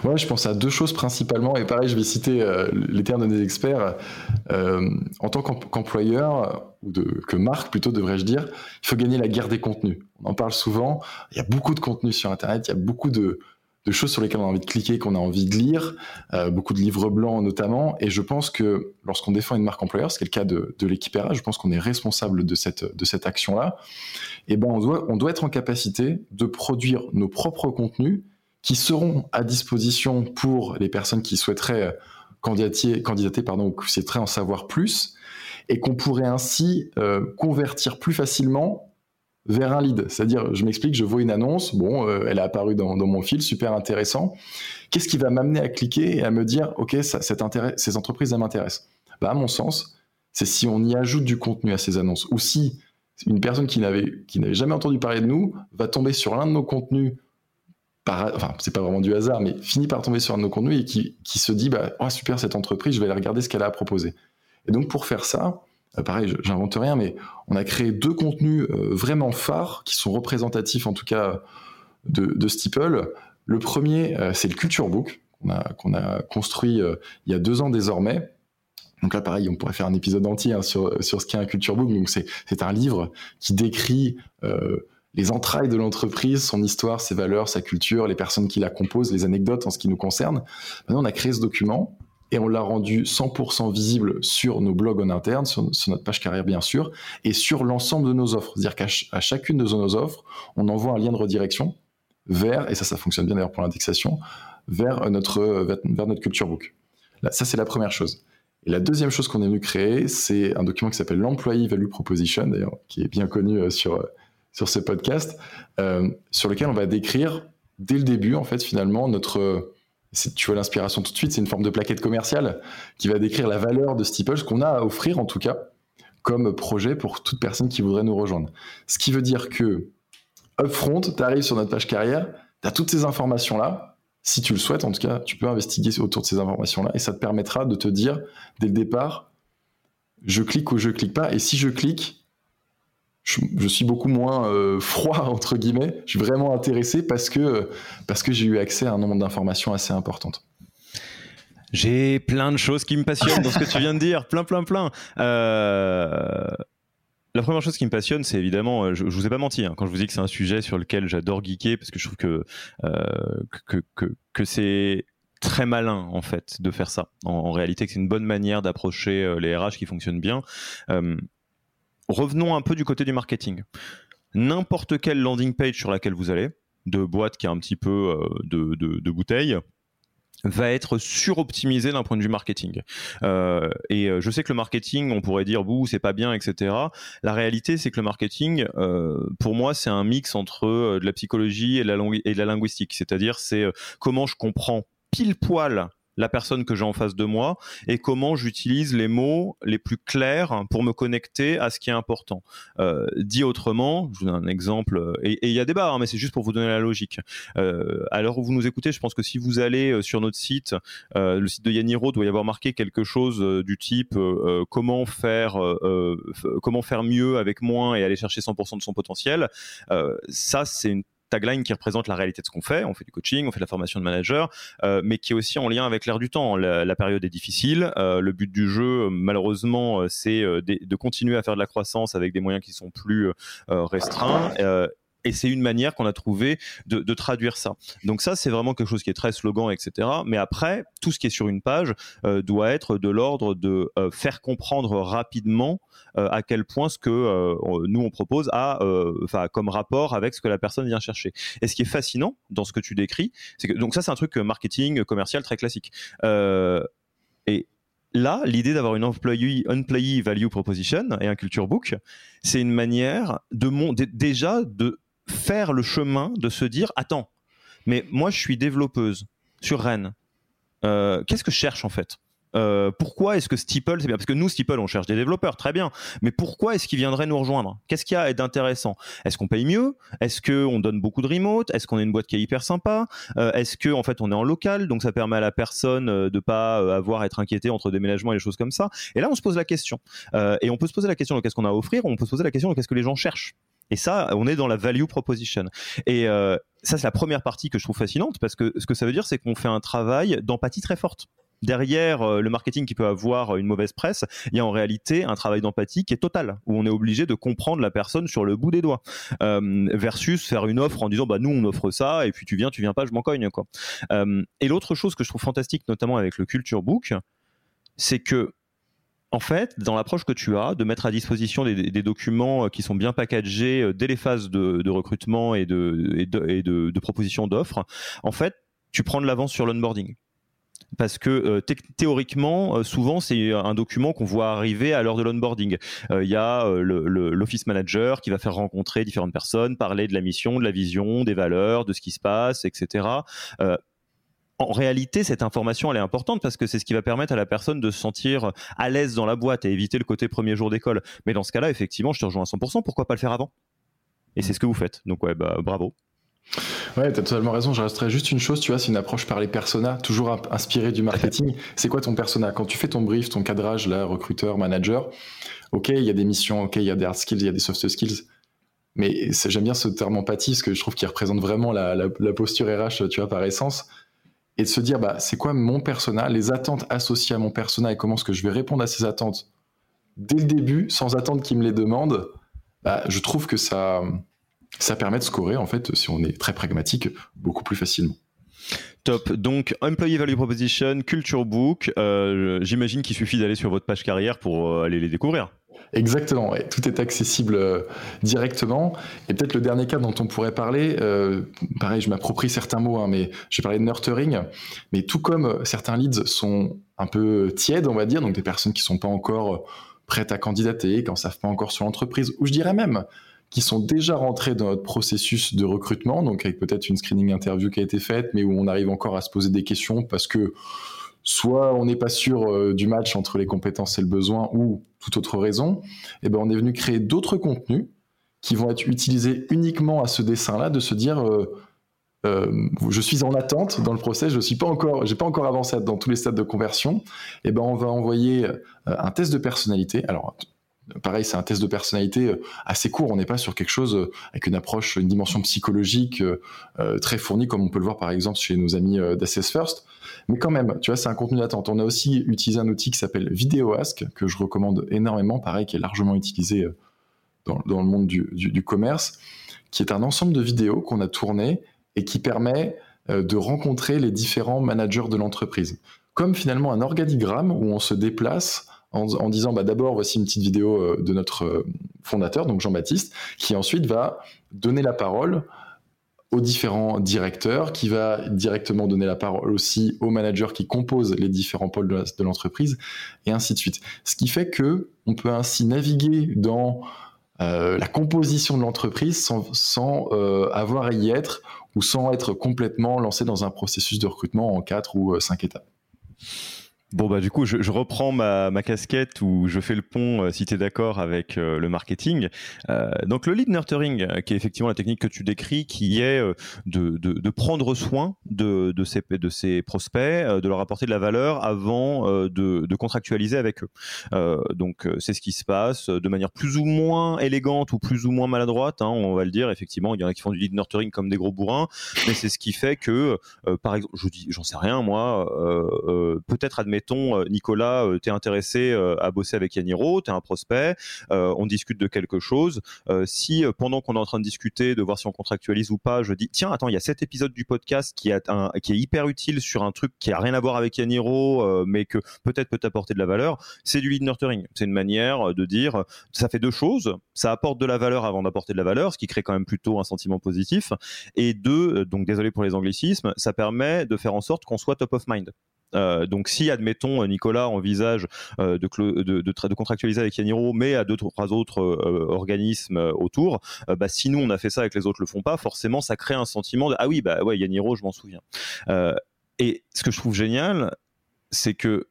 Ouais, je pense à deux choses principalement. Et pareil, je vais citer les termes des experts. en tant qu'employeur, ou que marque plutôt devrais-je dire, il faut gagner la guerre des contenus. On en parle souvent. Il y a beaucoup de contenus sur Internet, il y a beaucoup de de choses sur lesquelles on a envie de cliquer, qu'on a envie de lire, euh, beaucoup de livres blancs notamment. Et je pense que lorsqu'on défend une marque employeur, ce qui est le cas de, de je pense qu'on est responsable de cette, action-là. Et eh ben on doit, être en capacité de produire nos propres contenus qui seront à disposition pour les personnes qui souhaiteraient candidater, candidater pardon, ou qui souhaiteraient en savoir plus, et qu'on pourrait ainsi euh, convertir plus facilement vers un lead. C'est-à-dire, je m'explique, je vois une annonce, bon, euh, elle est apparue dans, mon fil, super intéressant. Qu'est-ce qui va m'amener à cliquer et à me dire, OK, ça, cet ces entreprises, elles m'intéressent? Bah, À mon sens, c'est si on y ajoute du contenu à ces annonces, ou si une personne qui n'avait, jamais entendu parler de nous va tomber sur l'un de nos contenus, par, enfin, c'est pas vraiment du hasard, mais finit par tomber sur un de nos contenus et qui, qui se dit, bah, oh, super, cette entreprise, je vais aller regarder ce qu'elle a à proposer. Et donc, pour faire ça, pareil, j'invente rien, mais on a créé deux contenus euh, vraiment phares qui sont représentatifs en tout cas de, de Steeple. Le premier, euh, c'est le Culture Book qu'on a, construit il y a deux ans désormais. Donc là, pareil, on pourrait faire un épisode entier hein, sur, sur ce qu'est un Culture Book. Donc c'est un livre qui décrit les entrailles de l'entreprise, son histoire, ses valeurs, sa culture, les personnes qui la composent, les anecdotes en ce qui nous concerne. Maintenant, on a créé ce document et on l'a rendu 100% visible sur nos blogs en interne, sur, notre page carrière bien sûr, et sur l'ensemble de nos offres. C'est-à-dire qu'à chacune de nos offres, on envoie un lien de redirection vers, et ça, ça fonctionne bien d'ailleurs pour l'indexation, vers notre, vers notre culture book. Là, ça, c'est la première chose. Et la deuxième chose qu'on est venu créer, c'est un document qui s'appelle l'Employee Value Proposition, d'ailleurs, qui est bien connu euh, sur, euh, sur ce podcast, euh, sur lequel on va décrire dès le début, en fait, finalement, notre tu vois l'inspiration tout de suite, c'est une forme de plaquette commerciale qui va décrire la valeur de Steeple, ce qu'on a à offrir en tout cas comme projet pour toute personne qui voudrait nous rejoindre. Ce qui veut dire que upfront, tu arrives sur notre page carrière, tu as toutes ces informations-là. Si tu le souhaites, en tout cas, tu peux investiguer autour de ces informations-là et ça te permettra de te dire dès le départ, je clique ou je clique pas. Et si je clique, je, suis beaucoup moins euh, [LAUGHS] froid entre guillemets. Je suis vraiment intéressé parce que parce que j'ai eu accès à un nombre d'informations assez importantes. J'ai plein de choses qui me passionnent dans ce que tu viens de dire, plein, plein, plein. Euh, la première chose qui me passionne, c'est évidemment, je, je, vous ai pas menti, hein, quand je vous dis que c'est un sujet sur lequel j'adore geeker, parce que je trouve que, euh, que, que, c'est très malin en fait de faire ça. En, en réalité, que c'est une bonne manière d'approcher les RH qui fonctionnent bien revenons un peu du côté du marketing. N'importe quelle landing page sur laquelle vous allez, de boîte qui a un petit peu euh, de, de, bouteille, va être suroptimisé d'un point de vue marketing. Euh, et euh, je sais que le marketing, on pourrait dire, bouh, c'est pas bien, etc. La réalité, c'est que le marketing, pour moi, c'est un mix entre de la psychologie et, la, et de la linguistique. C'est-à-dire, c'est comment je comprends pile poil la personne que j'ai en face de moi et comment j'utilise les mots les plus clairs pour me connecter à ce qui est important. Euh, dit autrement, je vous donne un exemple, et il y a débat, hein, mais c'est juste pour vous donner la logique. Euh, alors vous nous écoutez, je pense que si vous allez euh, sur notre site, euh, le site de Yaniro doit y avoir marqué quelque chose euh, du type comment faire comment faire mieux avec moins et aller chercher 100% de son potentiel. ça, c'est une tagline qui représente la réalité de ce qu'on fait. On fait du coaching, on fait de la formation de manager, euh, mais qui est aussi en lien avec l'air du temps. La, période est difficile. Euh, le but du jeu, malheureusement, euh, c'est de, continuer à faire de la croissance avec des moyens qui sont plus restreints et c'est une manière qu'on a trouvé de, traduire ça. Donc ça, c'est vraiment quelque chose qui est très slogan, etc. Mais après, tout ce qui est sur une page doit être de l'ordre de faire comprendre rapidement euh, à quel point ce que euh, nous on propose a euh, enfin comme rapport avec ce que la personne vient chercher. Et ce qui est fascinant dans ce que tu décris, c'est que donc ça c'est un truc marketing commercial très classique. et là, l'idée d'avoir une employee, employee value proposition et un culture book, c'est une manière de déjà de faire le chemin de se dire attends, mais moi je suis développeuse sur Rennes. Qu'est-ce que je cherche en fait? Euh, pourquoi est-ce que Steeple, c'est bien? Parce que nous, Steeple, on cherche des développeurs, très bien. Mais pourquoi est-ce qu'ils viendraient nous rejoindre? Qu'est-ce qu'il y a d'intéressant? Est-ce qu'on paye mieux? Est-ce qu'on donne beaucoup de remote? Est-ce qu'on est une boîte qui est hyper sympa? Euh, Est-ce qu'en en fait on est en local, donc ça permet à la personne euh, de pas avoir à être inquiété entre déménagement et des choses comme ça. Et là, on se pose la question. et on peut se poser la question de qu'est-ce qu'on a à offrir, on peut se poser la question de qu'est-ce que les gens cherchent. Et ça, on est dans la value proposition. Et ça, c'est la première partie que je trouve fascinante parce que ce que ça veut dire, c'est qu'on fait un travail d'empathie très forte derrière euh, le marketing qui peut avoir une mauvaise presse, il y a en réalité un travail d'empathie qui est total, où on est obligé de comprendre la personne sur le bout des doigts, euh, versus faire une offre en disant bah nous on offre ça et puis tu viens, tu viens pas, je m'en cogne quoi. Euh, et l'autre chose que je trouve fantastique, notamment avec le Culture Book, c'est que en fait, dans l'approche que tu as, de mettre à disposition des, documents qui sont bien packagés dès les phases de, recrutement et de, proposition d'offres, en fait, tu prends de l'avance sur l'onboarding. parce que euh, théoriquement, euh, souvent, c'est un document qu'on voit arriver à l'heure de l'onboarding. Euh, il y a l'office manager qui va faire rencontrer différentes personnes, parler de la mission, de la vision, des valeurs, de ce qui se passe, etc. en réalité, cette information, elle est importante parce que c'est ce qui va permettre à la personne de se sentir à l'aise dans la boîte et éviter le côté premier jour d'école. Mais dans ce cas-là, effectivement, je te rejoins à 100%. Pourquoi pas le faire avant? Et c'est ce que vous faites. Donc, ouais, bah, bravo. Ouais, t'as totalement raison. Je resterai juste une chose, tu vois, c'est une approche par les personas, toujours inspirée du marketing. [LAUGHS] C'est quoi ton persona? Quand tu fais ton brief, ton cadrage, là, recruteur, manager, ok, il y a des missions, ok, il y a des hard skills, il y a des soft skills. Mais j'aime bien ce terme empathie, parce que je trouve qu'il représente vraiment la, posture RH, tu vois, par essence. Et de se dire, bah, c'est quoi mon persona, les attentes associées à mon persona et comment est-ce que je vais répondre à ces attentes dès le début, sans attendre qu'il me les demande, bah, je trouve que ça, ça permet de scorer, en fait, si on est très pragmatique, beaucoup plus facilement. Top. Donc, Employee Value Proposition, Culture Book, euh, j'imagine qu'il suffit d'aller sur votre page carrière pour euh, aller les découvrir. Exactement, tout est accessible euh, directement. Et peut-être le dernier cas dont on pourrait parler, pareil, je m'approprie certains mots, hein, mais j'ai parlé de nurturing, mais tout comme certains leads sont un peu tièdes, on va dire, donc des personnes qui ne sont pas encore prêtes à candidater, qui n'en savent pas encore sur l'entreprise, ou je dirais même qui sont déjà rentrés dans notre processus de recrutement, donc avec peut-être une screening interview qui a été faite, mais où on arrive encore à se poser des questions parce que soit on n'est pas sûr euh, du match entre les compétences et le besoin, ou toute autre raison, eh ben on est venu créer d'autres contenus qui vont être utilisés uniquement à ce dessin-là, de se dire euh, euh, je suis en attente dans le process, je suis pas encore, j'ai pas encore avancé dans tous les stades de conversion. Et eh ben on va envoyer un test de personnalité. Alors Pareil, c'est un test de personnalité euh, assez court. On n'est pas sur quelque chose euh, avec une approche, une dimension psychologique euh, très fournie, comme on peut le voir par exemple chez nos amis d'Assess First. Mais quand même, tu vois, c'est un contenu d'attente. On a aussi utilisé un outil qui s'appelle VideoAsk, que je recommande énormément, pareil, qui est largement utilisé dans, le monde du, commerce, qui est un ensemble de vidéos qu'on a tournées et qui permet de rencontrer les différents managers de l'entreprise. Comme finalement un organigramme où on se déplace en, disant bah, d'abord voici une petite vidéo euh, de notre euh, fondateur, donc Jean-Baptiste, qui ensuite va donner la parole aux différents directeurs, qui va directement donner la parole aussi aux managers qui composent les différents pôles de l'entreprise, et ainsi de suite. Ce qui fait que on peut ainsi naviguer dans euh, la composition de l'entreprise sans, avoir à y être ou sans être complètement lancé dans un processus de recrutement en quatre ou cinq étapes. Bon bah du coup je, reprends ma, casquette où je fais le pont euh, si tu es d'accord avec euh, le marketing. Euh, donc le lead nurturing qui est effectivement la technique que tu décris qui est de, prendre soin de, de, ces, de ces prospects, de leur apporter de la valeur avant de, contractualiser avec eux. donc c'est ce qui se passe de manière plus ou moins élégante ou plus ou moins maladroite, hein, on va le dire. Effectivement il y en a qui font du lead nurturing comme des gros bourrins, mais c'est ce qui fait que par exemple je dis j'en sais rien moi peut-être admettons euh, Nicolas, euh, tu es intéressé euh, à bosser avec Yaniro, tu es un prospect, on discute de quelque chose. si pendant qu'on est en train de discuter, de voir si on contractualise ou pas, je dis tiens, attends, il y a cet épisode du podcast qui, est hyper utile sur un truc qui a rien à voir avec Yaniro, mais que peut-être peut apporter de la valeur, c'est du lead nurturing. C'est une manière de dire ça fait deux choses, ça apporte de la valeur avant d'apporter de la valeur, ce qui crée quand même plutôt un sentiment positif. Et deux, donc désolé pour les anglicismes, ça permet de faire en sorte qu'on soit top of mind. Euh, donc si, admettons, Nicolas envisage euh, de, contractualiser avec Yaniro, mais à deux, trois autres euh, organismes autour, bah, si nous on a fait ça et que les autres le font pas, forcément ça crée un sentiment de ah oui bah ouais Yaniro, je m'en souviens. et ce que je trouve génial, c'est que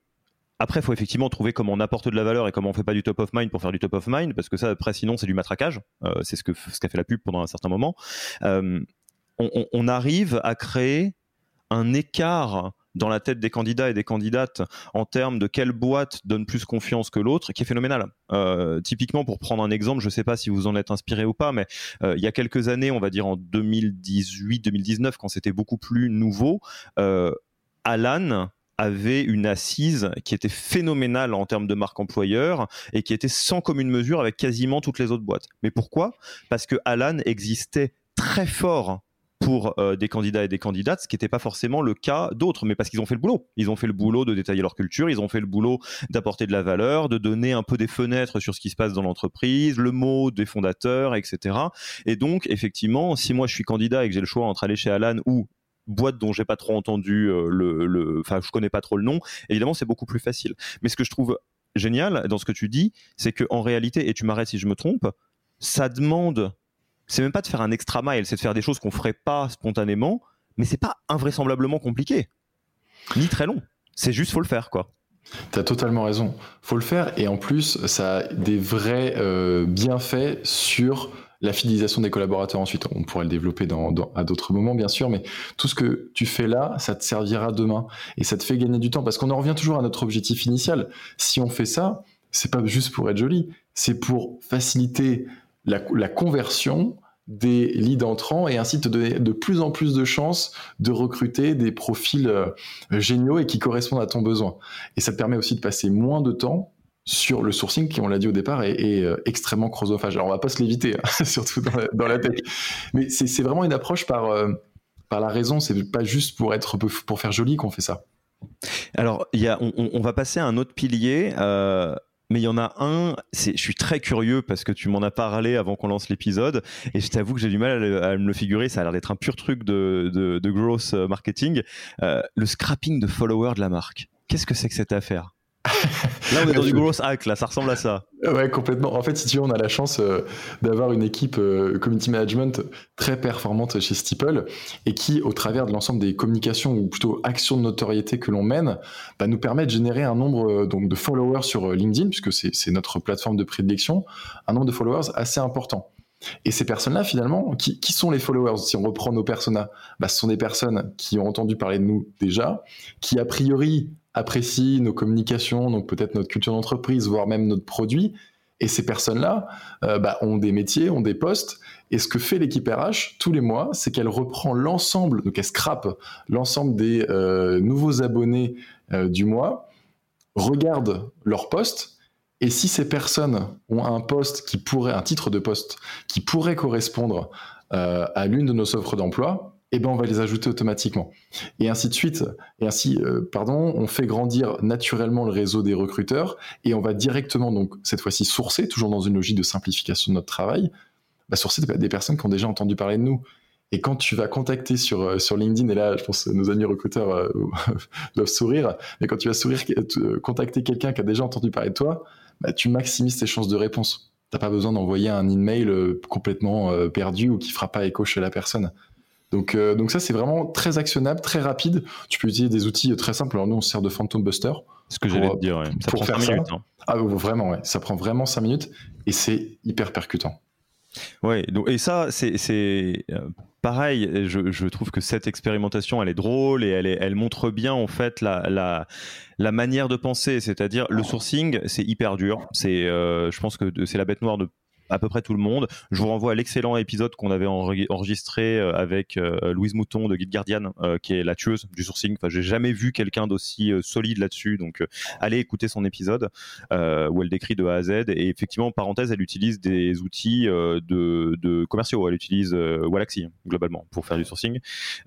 après, il faut effectivement trouver comment on apporte de la valeur et comment on fait pas du top of mind pour faire du top of mind, parce que ça, après, sinon, c'est du matraquage. c'est ce que ce qu'a fait la pub pendant un certain moment. on, arrive à créer un écart dans la tête des candidats et des candidates en termes de quelle boîte donne plus confiance que l'autre, qui est phénoménal. Euh, typiquement, pour prendre un exemple, je ne sais pas si vous en êtes inspiré ou pas, mais euh, il y a quelques années, on va dire en 2018-2019, quand c'était beaucoup plus nouveau, euh, Alan avait une assise qui était phénoménale en termes de marque employeur et qui était sans commune mesure avec quasiment toutes les autres boîtes. Mais pourquoi? Parce que Alan existait très fort pour euh, des candidats et des candidates, ce qui n'était pas forcément le cas d'autres, mais parce qu'ils ont fait le boulot. Ils ont fait le boulot de détailler leur culture, ils ont fait le boulot d'apporter de la valeur, de donner un peu des fenêtres sur ce qui se passe dans l'entreprise, le mot des fondateurs, etc. Et donc, effectivement, si moi je suis candidat et que j'ai le choix entre aller chez Alan ou boîte dont j'ai pas trop entendu le, enfin je connais pas trop le nom, évidemment c'est beaucoup plus facile. Mais ce que je trouve génial dans ce que tu dis, c'est que en réalité, et tu m'arrêtes si je me trompe, ça demande, c'est même pas de faire un extra mile, c'est de faire des choses qu'on ferait pas spontanément, mais c'est pas invraisemblablement compliqué, ni très long. C'est juste faut le faire quoi. Tu as totalement raison. Faut le faire et en plus ça a des vrais euh, bienfaits sur la fidélisation des collaborateurs ensuite. On pourrait le développer à d'autres moments, bien sûr, mais tout ce que tu fais là, ça te servira demain. Et ça te fait gagner du temps parce qu'on en revient toujours à notre objectif initial. Si on fait ça, c'est pas juste pour être joli, c'est pour faciliter la, conversion des leads entrants et ainsi te donner de plus en plus de chances de recruter des profils euh, géniaux et qui correspondent à ton besoin. Et ça te permet aussi de passer moins de temps sur le sourcing qui, on l'a dit au départ, est, euh, extrêmement chronophage. Alors on va pas se l'éviter, hein, [LAUGHS] surtout dans la, dans tech. Mais c'est vraiment une approche par, euh, par la raison. C'est pas juste pour être pour faire joli qu'on fait ça. Alors, y a, on, va passer à un autre pilier. Mais il y en a un, je suis très curieux parce que tu m'en as parlé avant qu'on lance l'épisode, et je t'avoue que j'ai du mal à, me le figurer, ça a l'air d'être un pur truc de, de, de growth marketing, euh, le scrapping de followers de la marque. Qu'est-ce que c'est que cette affaire? Là, on est dans du [LAUGHS] gross hack, là, ça ressemble à ça. Ouais, complètement. En fait, si tu veux, on a la chance euh, d'avoir une équipe euh, community management très performante chez Steeple et qui, au travers de l'ensemble des communications ou plutôt actions de notoriété que l'on mène, bah, nous permet de générer un nombre euh, donc, de followers sur LinkedIn, puisque c'est notre plateforme de prédilection, un nombre de followers assez important. Et ces personnes-là, finalement, qui, qui, sont les followers? Si on reprend nos personas, bah, ce sont des personnes qui ont entendu parler de nous déjà, qui a priori apprécient nos communications, donc peut-être notre culture d'entreprise, voire même notre produit. Et ces personnes-là euh, bah, ont des métiers, ont des postes. Et ce que fait l'équipe RH tous les mois, c'est qu'elle reprend l'ensemble, donc elle scrape l'ensemble des euh, nouveaux abonnés euh, du mois, regarde leur poste. Et si ces personnes ont un poste qui pourrait, un titre de poste qui pourrait correspondre à l'une de nos offres d'emploi, eh ben on va les ajouter automatiquement. Et ainsi de suite. Et ainsi, euh, pardon, on fait grandir naturellement le réseau des recruteurs et on va directement, donc cette fois-ci, sourcer, toujours dans une logique de simplification de notre travail, bah, sourcer des, personnes qui ont déjà entendu parler de nous. Et quand tu vas contacter sur, euh, LinkedIn, et là, je pense que nos amis recruteurs euh, [LAUGHS] doivent sourire, mais quand tu vas sourire, contacter quelqu'un qui a déjà entendu parler de toi, bah, tu maximises tes chances de réponse. Tu n'as pas besoin d'envoyer un email complètement perdu ou qui fera pas écho chez la personne. Donc, euh, donc ça, c'est vraiment très actionnable, très rapide. Tu peux utiliser des outils très simples. Alors nous, on se sert de Phantom Buster. Ce que j'allais te dire, ça pour prend faire 5 minutes. Hein. Ah, vraiment, ouais. Ça prend vraiment 5 minutes et c'est hyper percutant. Ouais, donc, et ça, c'est euh, pareil. Je, je, trouve que cette expérimentation, elle est drôle et elle, est, elle montre bien en fait la, la, la manière de penser. C'est-à-dire, le sourcing, c'est hyper dur. C'est, euh, je pense que c'est la bête noire de à peu près tout le monde. Je vous renvoie à l'excellent épisode qu'on avait enregistré euh, avec euh, Louise Mouton de Guide Guardian, euh, qui est la tueuse du sourcing. Enfin, j'ai jamais vu quelqu'un d'aussi solide là-dessus. Donc, allez écouter son épisode où elle décrit de A à Z. Et effectivement, parenthèse, elle utilise des outils de, commerciaux. Elle utilise Walaxy globalement pour faire du sourcing.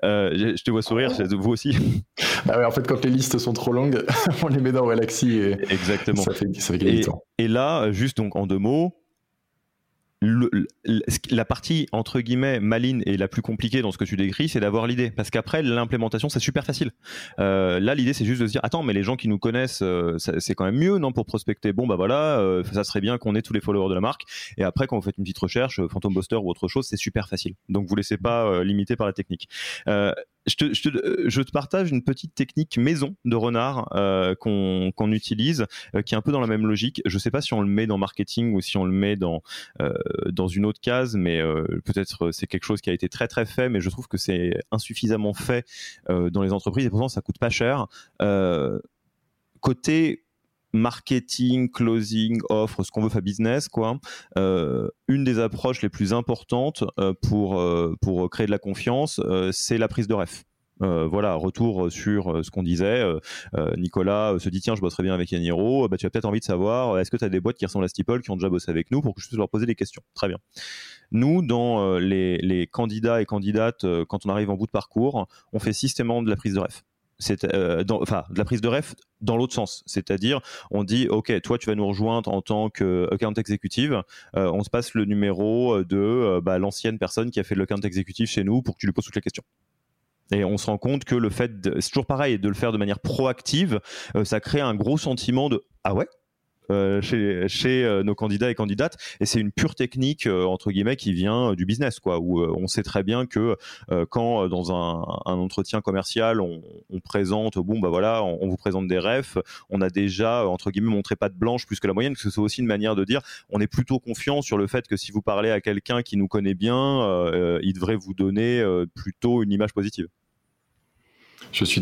je te vois sourire, vous aussi. [LAUGHS] Ah ouais, en fait, quand les listes sont trop longues, [LAUGHS] on les met dans Walaxy et Exactement. ça fait, ça fait gagner du temps. Et là, juste donc en deux mots, la partie entre guillemets maline et la plus compliquée dans ce que tu décris, c'est d'avoir l'idée. Parce qu'après, l'implémentation, c'est super facile. Euh, là, l'idée, c'est juste de se dire attends, mais les gens qui nous connaissent, euh, c'est quand même mieux, non, pour prospecter. Bon, bah voilà, euh, ça serait bien qu'on ait tous les followers de la marque. Et après, quand vous faites une petite recherche, Phantom Buster ou autre chose, c'est super facile. Donc, vous laissez pas limiter par la technique je te, je, te, partage une petite technique maison de renard euh, qu'on utilise, euh, qui est un peu dans la même logique. Je ne sais pas si on le met dans marketing ou si on le met dans, euh, dans une autre case, mais euh, peut-être c'est quelque chose qui a été très très fait, mais je trouve que c'est insuffisamment fait euh, dans les entreprises et pourtant ça coûte pas cher. côté marketing, closing, offre, ce qu'on veut faire business, quoi. Euh, une des approches les plus importantes euh, pour euh, pour créer de la confiance, c'est la prise de ref. Voilà, retour sur ce qu'on disait. Nicolas se dit tiens, je bosserai bien avec Yaniro. Bah, tu as peut-être envie de savoir est-ce que tu as des boîtes qui ressemblent à Steeple qui ont déjà bossé avec nous pour que je puisse leur poser des questions. Très bien. Nous, dans les, candidats et candidates, quand on arrive en bout de parcours, on fait systématiquement de la prise de ref c'est euh, enfin de la prise de ref dans l'autre sens, c'est-à-dire on dit ok toi tu vas nous rejoindre en tant que account exécutive, euh, on se passe le numéro de euh, bah, l'ancienne personne qui a fait le account exécutif chez nous pour que tu lui poses toutes les questions. Et on se rend compte que le fait, c'est toujours pareil, de le faire de manière proactive, ça crée un gros sentiment de ah ouais, euh, chez, euh, nos candidats et candidates. Et c'est une pure technique euh, entre guillemets qui vient du business quoi où on sait très bien que quand dans un, entretien commercial on, on, présente bon bah voilà on, on, vous présente des refs on a déjà entre guillemets montré pas de blanche plus que la moyenne parce que c'est aussi une manière de dire on est plutôt confiant sur le fait que si vous parlez à quelqu'un qui nous connaît bien il devrait vous donner plutôt une image positive. Je suis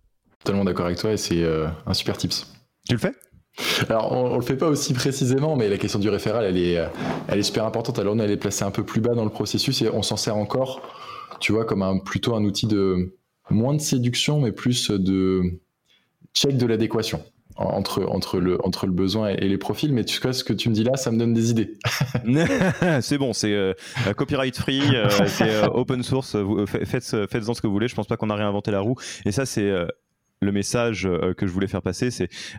Totalement d'accord avec toi et c'est euh, un super tips. Tu le fais? Alors, on, ne le fait pas aussi précisément, mais la question du référal, elle est, euh, elle est super importante. Alors, on elle est placée un peu plus bas dans le processus et on s'en sert encore, tu vois, comme un, plutôt un outil de moins de séduction, mais plus de check de l'adéquation entre, entre, le, entre le besoin et, les profils. Mais tu sais, ce que tu me dis là, ça me donne des idées. [LAUGHS] c'est bon, c'est euh, copyright free, c'est open source. faites, faites-en ce que vous voulez. Je pense pas qu'on a réinventé la roue. Et ça, c'est le message euh, que je voulais faire passer,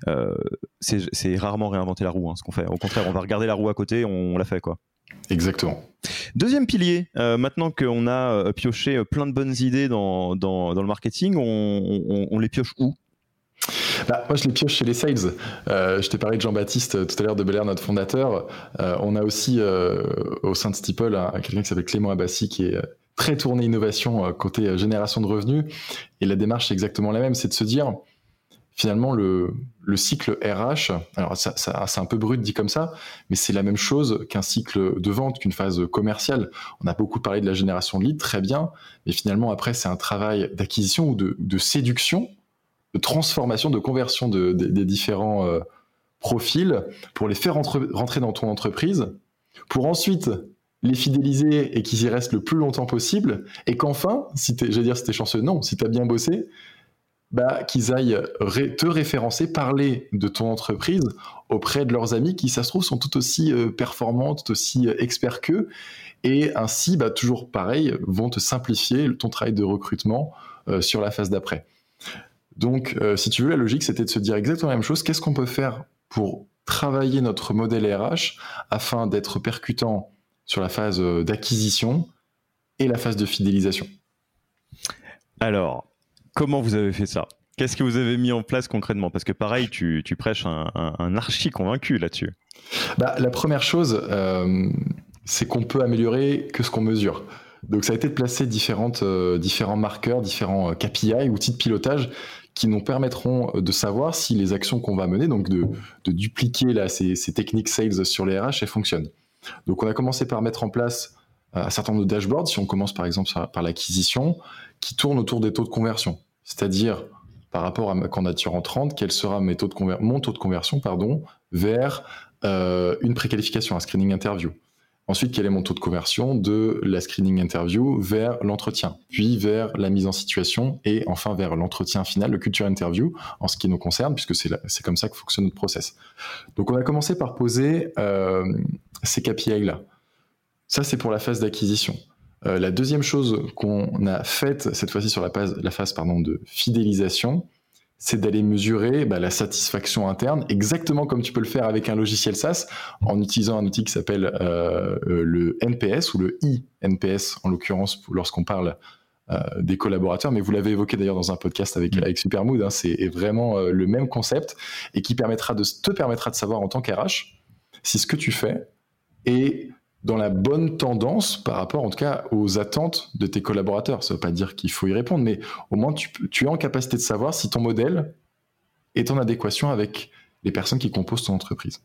euh, c'est c'est rarement réinventer la roue, hein, ce qu'on fait. Au contraire, on va regarder la roue à côté, on, l'a fait quoi. Exactement. Deuxième pilier, euh, maintenant qu'on a pioché plein de bonnes idées dans, dans, le marketing, on, les pioche où? Bah, moi, je les pioche chez les sales. je t'ai parlé de Jean-Baptiste tout à l'heure de Belair, notre fondateur. on a aussi au sein de Steeple quelqu'un qui s'appelle Clément Abassi, qui est très tourné innovation euh, côté euh, génération de revenus. Et la démarche, c'est exactement la même, c'est de se dire, finalement, le, le cycle RH, alors ça, ça, c'est un peu brut dit comme ça, mais c'est la même chose qu'un cycle de vente, qu'une phase commerciale. On a beaucoup parlé de la génération de leads, très bien, mais finalement, après, c'est un travail d'acquisition ou de, de, séduction, de transformation, de conversion de, des différents euh, profils pour les faire rentrer dans ton entreprise, pour ensuite les fidéliser et qu'ils y restent le plus longtemps possible, et qu'enfin, si t'es, j'allais dire si t'es chanceux, non, si t'as bien bossé, bah, qu'ils aillent te référencer, parler de ton entreprise auprès de leurs amis qui, ça se trouve, sont tout aussi euh, performants, tout aussi euh, experts qu'eux, et ainsi, bah, toujours pareil, vont te simplifier ton travail de recrutement euh, sur la phase d'après. Donc, si tu veux, la logique, c'était de se dire exactement la même chose. Qu'est-ce qu'on peut faire pour travailler notre modèle RH afin d'être percutant sur la phase euh, d'acquisition et la phase de fidélisation. Alors, comment vous avez fait ça? Qu'est-ce que vous avez mis en place concrètement? Parce que pareil, tu, prêches un, archi convaincu là-dessus. Bah, la première chose, euh, c'est qu'on peut améliorer que ce qu'on mesure. Donc ça a été de placer différentes, euh, différents marqueurs, différents KPI, outils de pilotage qui nous permettront de savoir si les actions qu'on va mener, donc de, dupliquer là, ces, ces, techniques sales sur les RH, elles fonctionnent. Donc on a commencé par mettre en place euh, un certain nombre de dashboards, si on commence par exemple par l'acquisition, qui tournent autour des taux de conversion. C'est-à-dire, par rapport à ma candidature entrante, quel sera mon taux de conversion vers euh, une préqualification, un screening interview. Ensuite, quel est mon taux de conversion de la screening interview vers l'entretien, puis vers la mise en situation et enfin vers l'entretien final, le culture interview, en ce qui nous concerne, puisque c'est comme ça que fonctionne notre process. Donc, on a commencé par poser euh, ces KPI-là. Ça, c'est pour la phase d'acquisition. Euh, la deuxième chose qu'on a faite, cette fois-ci sur la phase, de fidélisation, c'est d'aller mesurer bah, la satisfaction interne, exactement comme tu peux le faire avec un logiciel SaaS, en utilisant un outil qui s'appelle euh, euh, le NPS ou le INPS, en l'occurrence lorsqu'on parle euh, des collaborateurs. Mais vous l'avez évoqué d'ailleurs dans un podcast avec, mm. avec Supermood, hein, c'est vraiment le même concept et qui permettra de, te permettra de savoir en tant qu'RH si ce que tu fais est dans la bonne tendance par rapport en tout cas aux attentes de tes collaborateurs. Ça ne veut pas dire qu'il faut y répondre, mais au moins tu, es en capacité de savoir si ton modèle est en adéquation avec les personnes qui composent ton entreprise.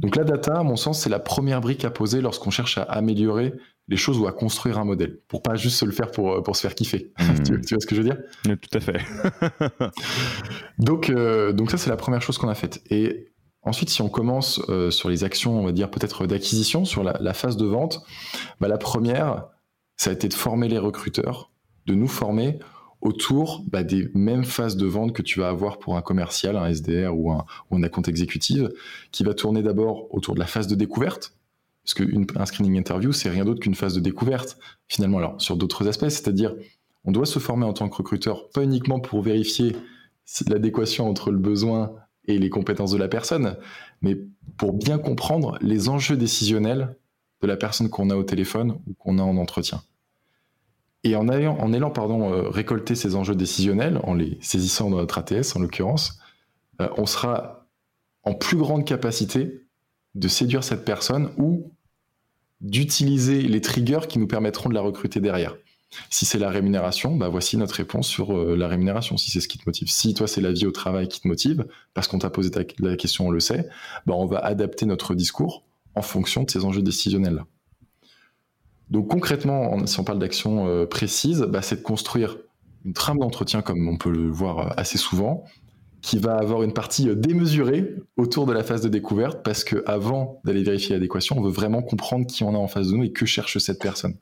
Donc la data, à mon sens, c'est la première brique à poser lorsqu'on cherche à améliorer les choses ou à construire un modèle, pour pas juste se le faire pour, pour se faire kiffer. [LAUGHS] Hmm. tu, vois ce que je veux dire? Tout à fait. donc, euh, donc ça, c'est la première chose qu'on a faite. Et Ensuite, si on commence euh, sur les actions, on va dire peut-être d'acquisition, sur la, phase de vente, bah, la première, ça a été de former les recruteurs, de nous former autour bah, des mêmes phases de vente que tu vas avoir pour un commercial, un SDR ou un, ou un account exécutive, qui va tourner d'abord autour de la phase de découverte, parce qu'un screening interview, c'est rien d'autre qu'une phase de découverte, finalement, alors sur d'autres aspects, c'est-à-dire on doit se former en tant que recruteur, pas uniquement pour vérifier l'adéquation entre le besoin et les compétences de la personne, mais pour bien comprendre les enjeux décisionnels de la personne qu'on a au téléphone ou qu'on a en entretien. Et en allant, en allant pardon, euh, récolter ces enjeux décisionnels, en les saisissant dans notre ATS en l'occurrence, euh, on sera en plus grande capacité de séduire cette personne ou d'utiliser les triggers qui nous permettront de la recruter derrière. Si c'est la rémunération, bah voici notre réponse sur euh, la rémunération, si c'est ce qui te motive. Si toi, c'est la vie au travail qui te motive, parce qu'on t'a posé la question, on le sait, bah on va adapter notre discours en fonction de ces enjeux décisionnels-là. Donc concrètement, si on parle d'action euh, précise, bah, c'est de construire une trame d'entretien, comme on peut le voir euh, assez souvent, qui va avoir une partie démesurée autour de la phase de découverte, parce qu'avant d'aller vérifier l'adéquation, on veut vraiment comprendre qui on a en face de nous et que cherche cette personne.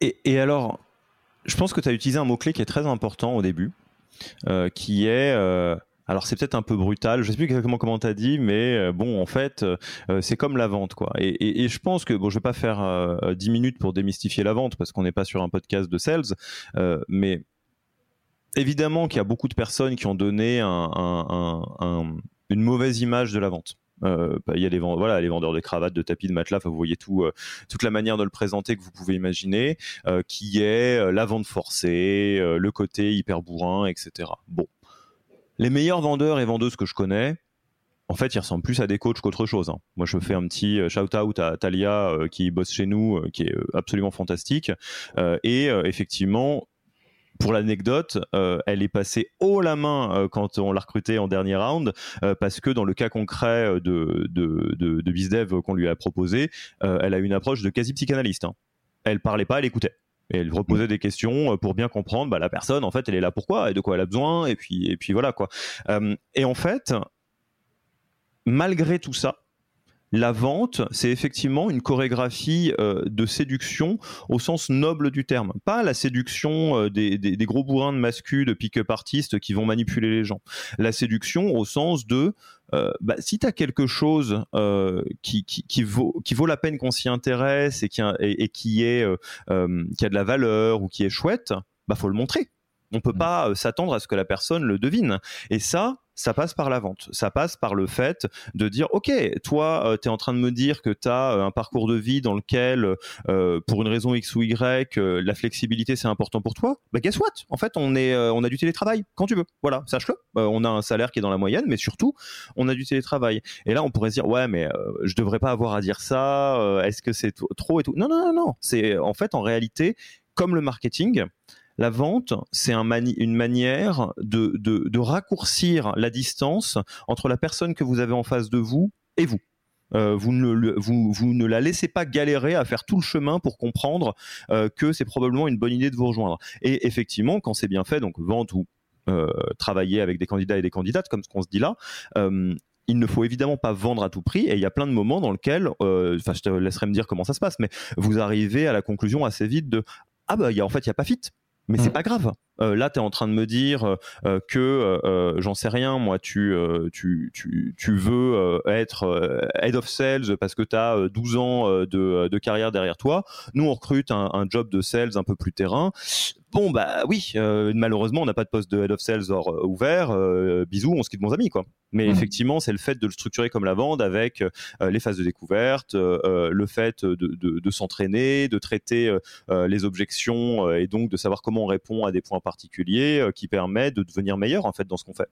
Et, alors, je pense que tu as utilisé un mot-clé qui est très important au début, euh, qui est... Euh, alors c'est peut-être un peu brutal, je sais plus exactement comment tu as dit, mais euh, bon, en fait, c'est comme la vente, quoi. Et, je pense que, bon, je vais pas faire 10 minutes pour démystifier la vente, parce qu'on n'est pas sur un podcast de sales, mais évidemment qu'il y a beaucoup de personnes qui ont donné une mauvaise image de la vente. Euh, bah, il y a les, vendeurs de cravates, de tapis, de matelas. vous voyez tout, euh, toute la manière de le présenter que vous pouvez imaginer, euh, qui est la vente forcée, le côté hyper bourrin, etc. Bon, les meilleurs vendeurs et vendeuses que je connais, en fait, ils ressemblent plus à des coachs qu'autre chose. Hein. Moi, je fais un petit shout-out à Talia qui bosse chez nous, qui est absolument fantastique. et effectivement, pour l'anecdote, euh, elle est passée haut la main euh, quand on l'a recrutée en dernier round, euh, parce que dans le cas concret de, de, de, de BizDev qu'on lui a proposé, elle a une approche de quasi psychanalyste. Hein. Elle parlait pas, elle écoutait. Et elle reposait des questions pour bien comprendre bah, la personne, en fait, elle est là pourquoi et de quoi elle a besoin, et puis, et puis voilà quoi. et en fait, malgré tout ça, la vente, c'est effectivement une chorégraphie euh, de séduction au sens noble du terme. Pas la séduction euh, des, gros bourrins de mascu, de pick-up artistes qui vont manipuler les gens. La séduction au sens de euh, bah, si tu as quelque chose qui, qui, vaut, qui vaut la peine qu'on s'y intéresse et qui, et, qui, est, qui a de la valeur ou qui est chouette, bah faut le montrer. On peut mmh. pas s'attendre à ce que la personne le devine. Et ça, ça passe par la vente. Ça passe par le fait de dire, OK, toi, euh, tu es en train de me dire que tu as euh, un parcours de vie dans lequel, euh, pour une raison X ou Y, la flexibilité, c'est important pour toi. Bah, guess what? En fait, on, est, on a du télétravail quand tu veux. Voilà, sache-le. on a un salaire qui est dans la moyenne, mais surtout, on a du télétravail. Et là, on pourrait se dire, ouais, mais je devrais pas avoir à dire ça. Est-ce que c'est trop et tout? Non, non, non, non. C'est en fait, en réalité, comme le marketing, la vente, c'est une manière de, raccourcir la distance entre la personne que vous avez en face de vous et vous. Euh, vous, ne, la laissez pas galérer à faire tout le chemin pour comprendre euh, que c'est probablement une bonne idée de vous rejoindre. Et effectivement, quand c'est bien fait, donc vente ou euh, travailler avec des candidats et des candidates, comme ce qu'on se dit là, il ne faut évidemment pas vendre à tout prix et il y a plein de moments dans lesquels, enfin je te laisserai me dire comment ça se passe, mais vous arrivez à la conclusion assez vite de ah bah y a, en fait il y a pas fit mais c'est mm. pas grave. Euh, là, tu es en train de me dire euh, euh, que, j'en sais rien, moi, tu, tu, tu, tu veux être head of sales parce que tu as 12 ans de, de, carrière derrière toi. Nous, on recrute un, un, job de sales un peu plus terrain. Bon, bah oui, malheureusement, on n'a pas de poste de head of sales ouvert. bisous, on se quitte bons amis, quoi. Mais mm. effectivement, c'est le fait de le structurer comme la vente avec les phases de découverte, le fait de, de, de s'entraîner, de traiter les objections et donc de savoir comment on répond à des points particulier euh, qui permet de devenir meilleur en fait dans ce qu'on fait.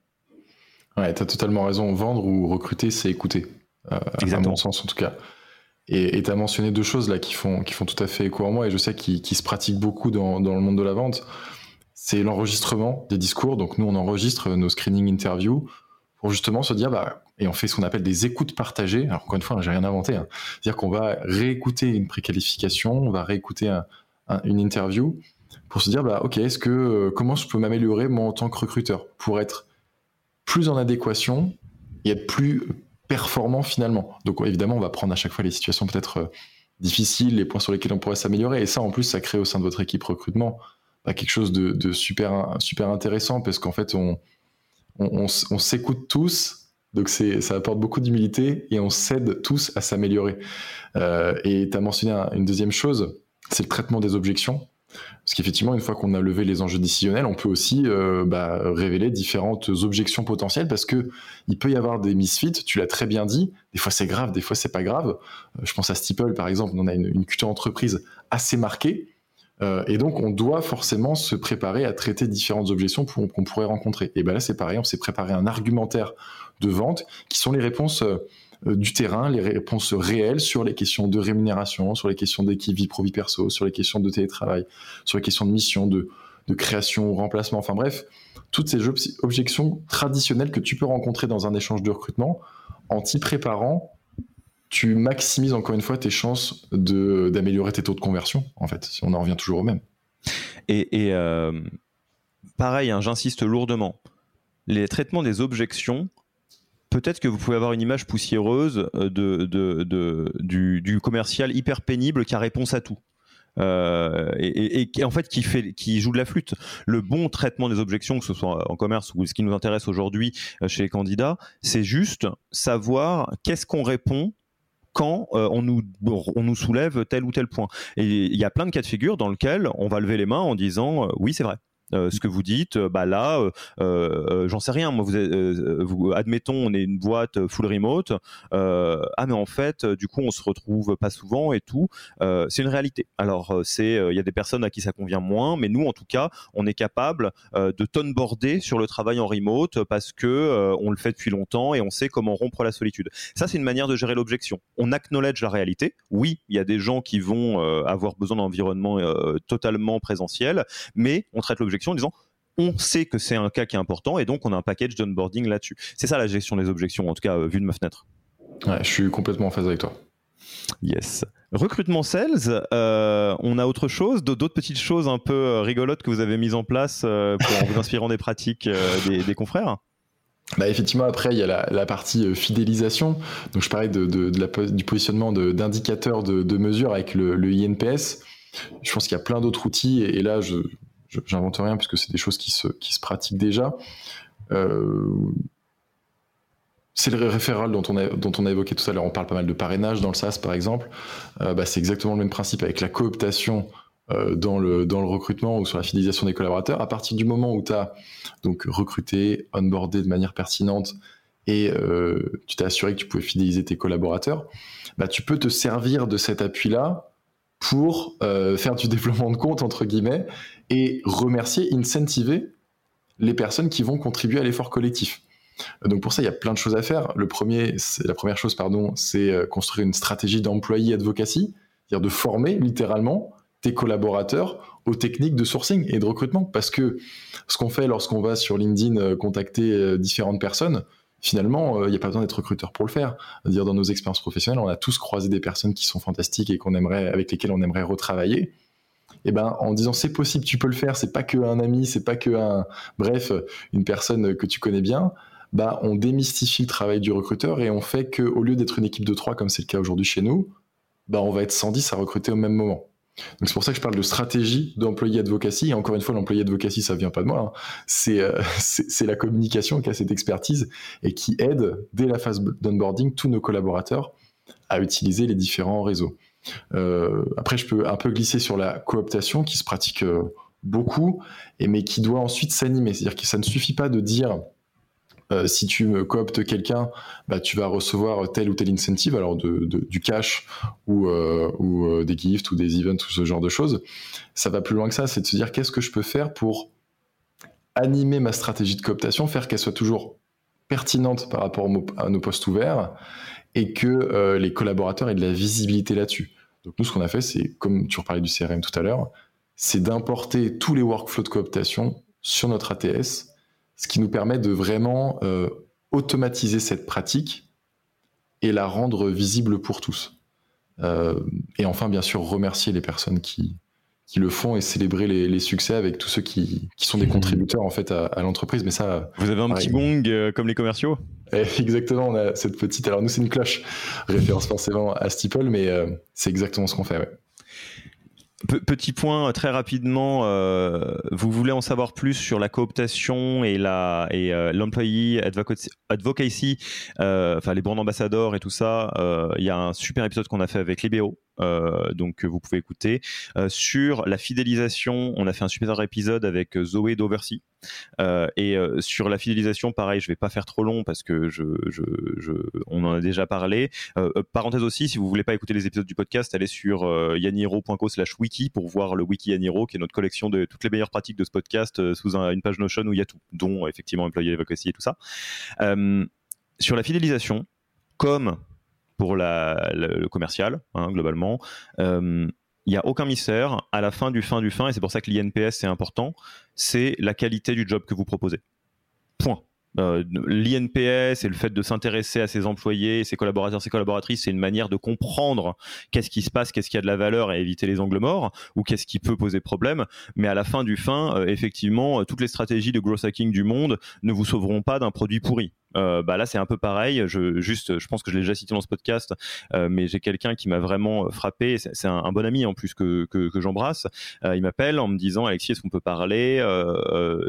Ouais, tu as totalement raison. Vendre ou recruter, c'est écouter. Euh, à mon sens, en tout cas. Et tu as mentionné deux choses là qui font, qui font tout à fait écho en moi et je sais qu'ils qui se pratiquent beaucoup dans, dans, le monde de la vente. C'est l'enregistrement des discours. Donc, nous, on enregistre nos screening interviews pour justement se dire, bah, et on fait ce qu'on appelle des écoutes partagées. Alors, encore une fois, j'ai rien inventé. Hein. C'est-à-dire qu'on va réécouter une préqualification, on va réécouter une interview pour se dire bah ok est-ce que euh, comment je peux m'améliorer moi en tant que recruteur? Pour être plus en adéquation et être plus performant finalement. Donc évidemment on va prendre à chaque fois les situations peut-être euh, difficiles, les points sur lesquels on pourrait s'améliorer et ça en plus ça crée au sein de votre équipe recrutement bah, quelque chose de, super, super intéressant parce qu'en fait, on, on, s'écoute tous. Donc ça apporte beaucoup d'humilité et on s'aide tous à s'améliorer. Euh, et tu as mentionné une deuxième chose, c'est le traitement des objections. Parce qu'effectivement, une fois qu'on a levé les enjeux décisionnels, on peut aussi euh, bah, révéler différentes objections potentielles parce que il peut y avoir des misfits. Tu l'as très bien dit. Des fois c'est grave, des fois c'est pas grave. Euh, je pense à Steeple par exemple. On a une, culture entreprise assez marquée. Euh, et donc, on doit forcément se préparer à traiter différentes objections qu'on pourrait rencontrer. Et ben là, c'est pareil, on s'est préparé un argumentaire de vente qui sont les réponses du terrain, les réponses réelles sur les questions de rémunération, sur les questions d'équipe vie pro vie perso, sur les questions de télétravail, sur les questions de mission, de, de création ou remplacement. Enfin bref, toutes ces objections traditionnelles que tu peux rencontrer dans un échange de recrutement, en t'y préparant, tu maximises encore une fois tes chances d'améliorer tes taux de conversion, en fait, si on en revient toujours au même. Et, euh, pareil, hein, j'insiste lourdement, les traitements des objections, peut-être que vous pouvez avoir une image poussiéreuse euh, du, commercial hyper pénible qui a réponse à tout. Euh, et, en fait qui joue de la flûte. Le bon traitement des objections, que ce soit en commerce ou ce qui nous intéresse aujourd'hui euh, chez les candidats, c'est juste savoir qu'est-ce qu'on répond quand on, nous, on nous soulève tel ou tel point. Et il y a plein de cas de figure dans lesquels on va lever les mains en disant oui c'est vrai. Euh, ce que vous dites, euh, bah là, euh, j'en sais rien. Moi, vous, admettons, on est une boîte full remote. ah, mais en fait, du coup, on se retrouve pas souvent et tout. c'est une réalité. Alors, c'est, il y a des personnes à qui ça convient moins, mais nous, en tout cas, on est capable de tonboarder sur le travail en remote parce que on le fait depuis longtemps et on sait comment rompre la solitude. Ça, c'est une manière de gérer l'objection. On acknowledge la réalité. Oui, il y a des gens qui vont avoir besoin d'environnement totalement présentiel, mais on traite l'objection en disant on sait que c'est un cas qui est important et donc on a un package d'onboarding là-dessus. C'est ça la gestion des objections, en tout cas, euh, vu de ma fenêtre. Ouais, je suis complètement en phase avec toi. Yes. Recrutement sales, euh, on a autre chose, d'autres petites choses un peu euh, rigolotes que vous avez mises en place pour, en vous inspirant des pratiques des, confrères? Bah effectivement, après, il y a la, partie fidélisation. Donc, je parlais de, du positionnement d'indicateurs de, mesure avec le, INPS. Je pense qu'il y a plein d'autres outils. Et, et là, je, j'invente rien puisque c'est des choses qui se, qui se pratiquent déjà. Euh, c'est le référal dont on, a, dont on a évoqué tout à l'heure. On parle pas mal de parrainage dans le SaaS, par exemple. Euh, bah, c'est exactement le même principe avec la cooptation euh, dans, le, dans le recrutement ou sur la fidélisation des collaborateurs. À partir du moment où tu as donc recruté, onboardé de manière pertinente et tu t'es assuré que tu pouvais fidéliser tes collaborateurs, bah, tu peux te servir de cet appui-là pour faire du [LAUGHS] développement de compte, entre guillemets, et remercier, incentiver les personnes qui vont contribuer à l'effort collectif. Donc pour ça, il y a plein de choses à faire. Le premier, la première chose, pardon, c'est euh, construire une stratégie d'employé advocacy, c'est-à-dire de former littéralement tes collaborateurs aux techniques de sourcing et de recrutement. Parce que ce qu'on fait lorsqu'on va sur LinkedIn euh, contacter différentes personnes, finalement, il euh, n'y a pas besoin d'être recruteur pour le faire. dire dans nos expériences professionnelles, on a tous croisé des personnes qui sont fantastiques et qu'on aimerait, avec lesquelles on aimerait retravailler. Et eh ben, en disant c'est possible, tu peux le faire, c'est pas que un ami, c'est pas que un, bref, une personne que tu connais bien. Bah, on démystifie le travail du recruteur et on fait que, au lieu d'être une équipe de trois comme c'est le cas aujourd'hui chez nous, bah, on va être 110 à recruter au même moment. Donc c'est pour ça que je parle de stratégie d'employé advocacy. Et encore une fois, l'employé advocacy, ça vient pas de moi. Hein. Euh, [LAUGHS] c'est la communication qui a cette expertise et qui aide dès la phase d'onboarding tous nos collaborateurs à utiliser les différents réseaux. Euh, après, je peux un peu glisser sur la cooptation qui se pratique euh, beaucoup, mais qui doit ensuite s'animer. C'est-à-dire que ça ne suffit pas de dire euh, si tu cooptes quelqu'un, bah, tu vas recevoir tel ou tel incentive, alors du cash ou, des gifts ou des events ou ce genre de choses. Ça va plus loin que ça, c'est de se dire qu'est-ce que je peux faire pour animer ma stratégie de cooptation, faire qu'elle soit toujours pertinente par rapport à nos postes ouverts et que les collaborateurs aient de la visibilité là-dessus. Donc nous, ce qu'on a fait, c'est, comme tu reparlais du CRM tout à l'heure, c'est d'importer tous les workflows de cooptation sur notre ATS ce qui nous permet de vraiment euh, automatiser cette pratique et la rendre visible pour tous. Euh, et enfin, bien sûr, remercier les personnes qui, qui le font et célébrer les, succès avec tous ceux qui, qui sont des mmh. contributeurs en fait à, l'entreprise. Mais ça, vous avez un petit gong euh, comme les commerciaux? Eh, Exactement, on a cette petite. Alors nous, c'est une cloche, référence forcément à Steeple, mais c'est exactement ce qu'on fait. Petit point très rapidement, vous voulez en savoir plus sur la cooptation et la et l'employee advocacy, enfin les brands ambassadeurs et tout ça, il y a un super épisode qu'on a fait avec Libéo euh, donc vous pouvez écouter. Euh, sur la fidélisation, on a fait un super épisode avec Zoé d'Oversea. Euh, et sur la fidélisation, pareil, je vais pas faire trop long parce que on en a déjà parlé. parenthèse aussi, si vous voulez pas écouter les épisodes du podcast, allez sur yaniro.co slash wiki pour voir le wiki Yaniro, qui est notre collection de toutes les meilleures pratiques de ce podcast sous une page Notion où il y a tout, dont effectivement employé advocacy et tout ça. sur la fidélisation, comme pour la, le, commercial, hein, globalement. Euh, il n'y a aucun mystère. À la fin du fin du fin, et c'est pour ça que l'INPS c'est important, c'est la qualité du job que vous proposez. Point. Euh, L'INPS et le fait de s'intéresser à ses employés, ses collaborateurs, ses collaboratrices, c'est une manière de comprendre qu'est-ce qui se passe, qu'est-ce qui a de la valeur et éviter les angles morts ou qu'est-ce qui peut poser problème. Mais à la fin du fin, euh, effectivement, toutes les stratégies de growth hacking du monde ne vous sauveront pas d'un produit pourri. Euh, bah là c'est un peu pareil. Je juste, je pense que je l'ai déjà cité dans ce podcast, euh, mais j'ai quelqu'un qui m'a vraiment frappé. C'est un, bon ami en plus que que, j'embrasse. Euh, il m'appelle en me disant Alexis, est-ce qu'on peut parler?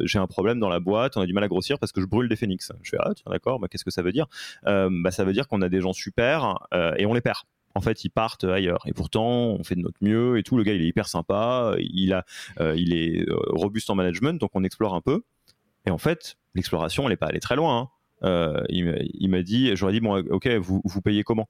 J'ai un problème dans la boîte, on a du mal à grossir parce que je brûle des phénix. Je fais ah tiens d'accord, bah, qu'est-ce que ça veut dire? Bah ça veut dire qu'on a des gens super et on les perd en fait ils partent ailleurs et pourtant on fait de notre mieux et tout le gars il est hyper sympa il a il est robuste en management donc on explore un peu et en fait l'exploration elle est pas allée très loin hein. Euh, il, m'a dit, j'aurais dit, bon, ok, vous, vous payez comment?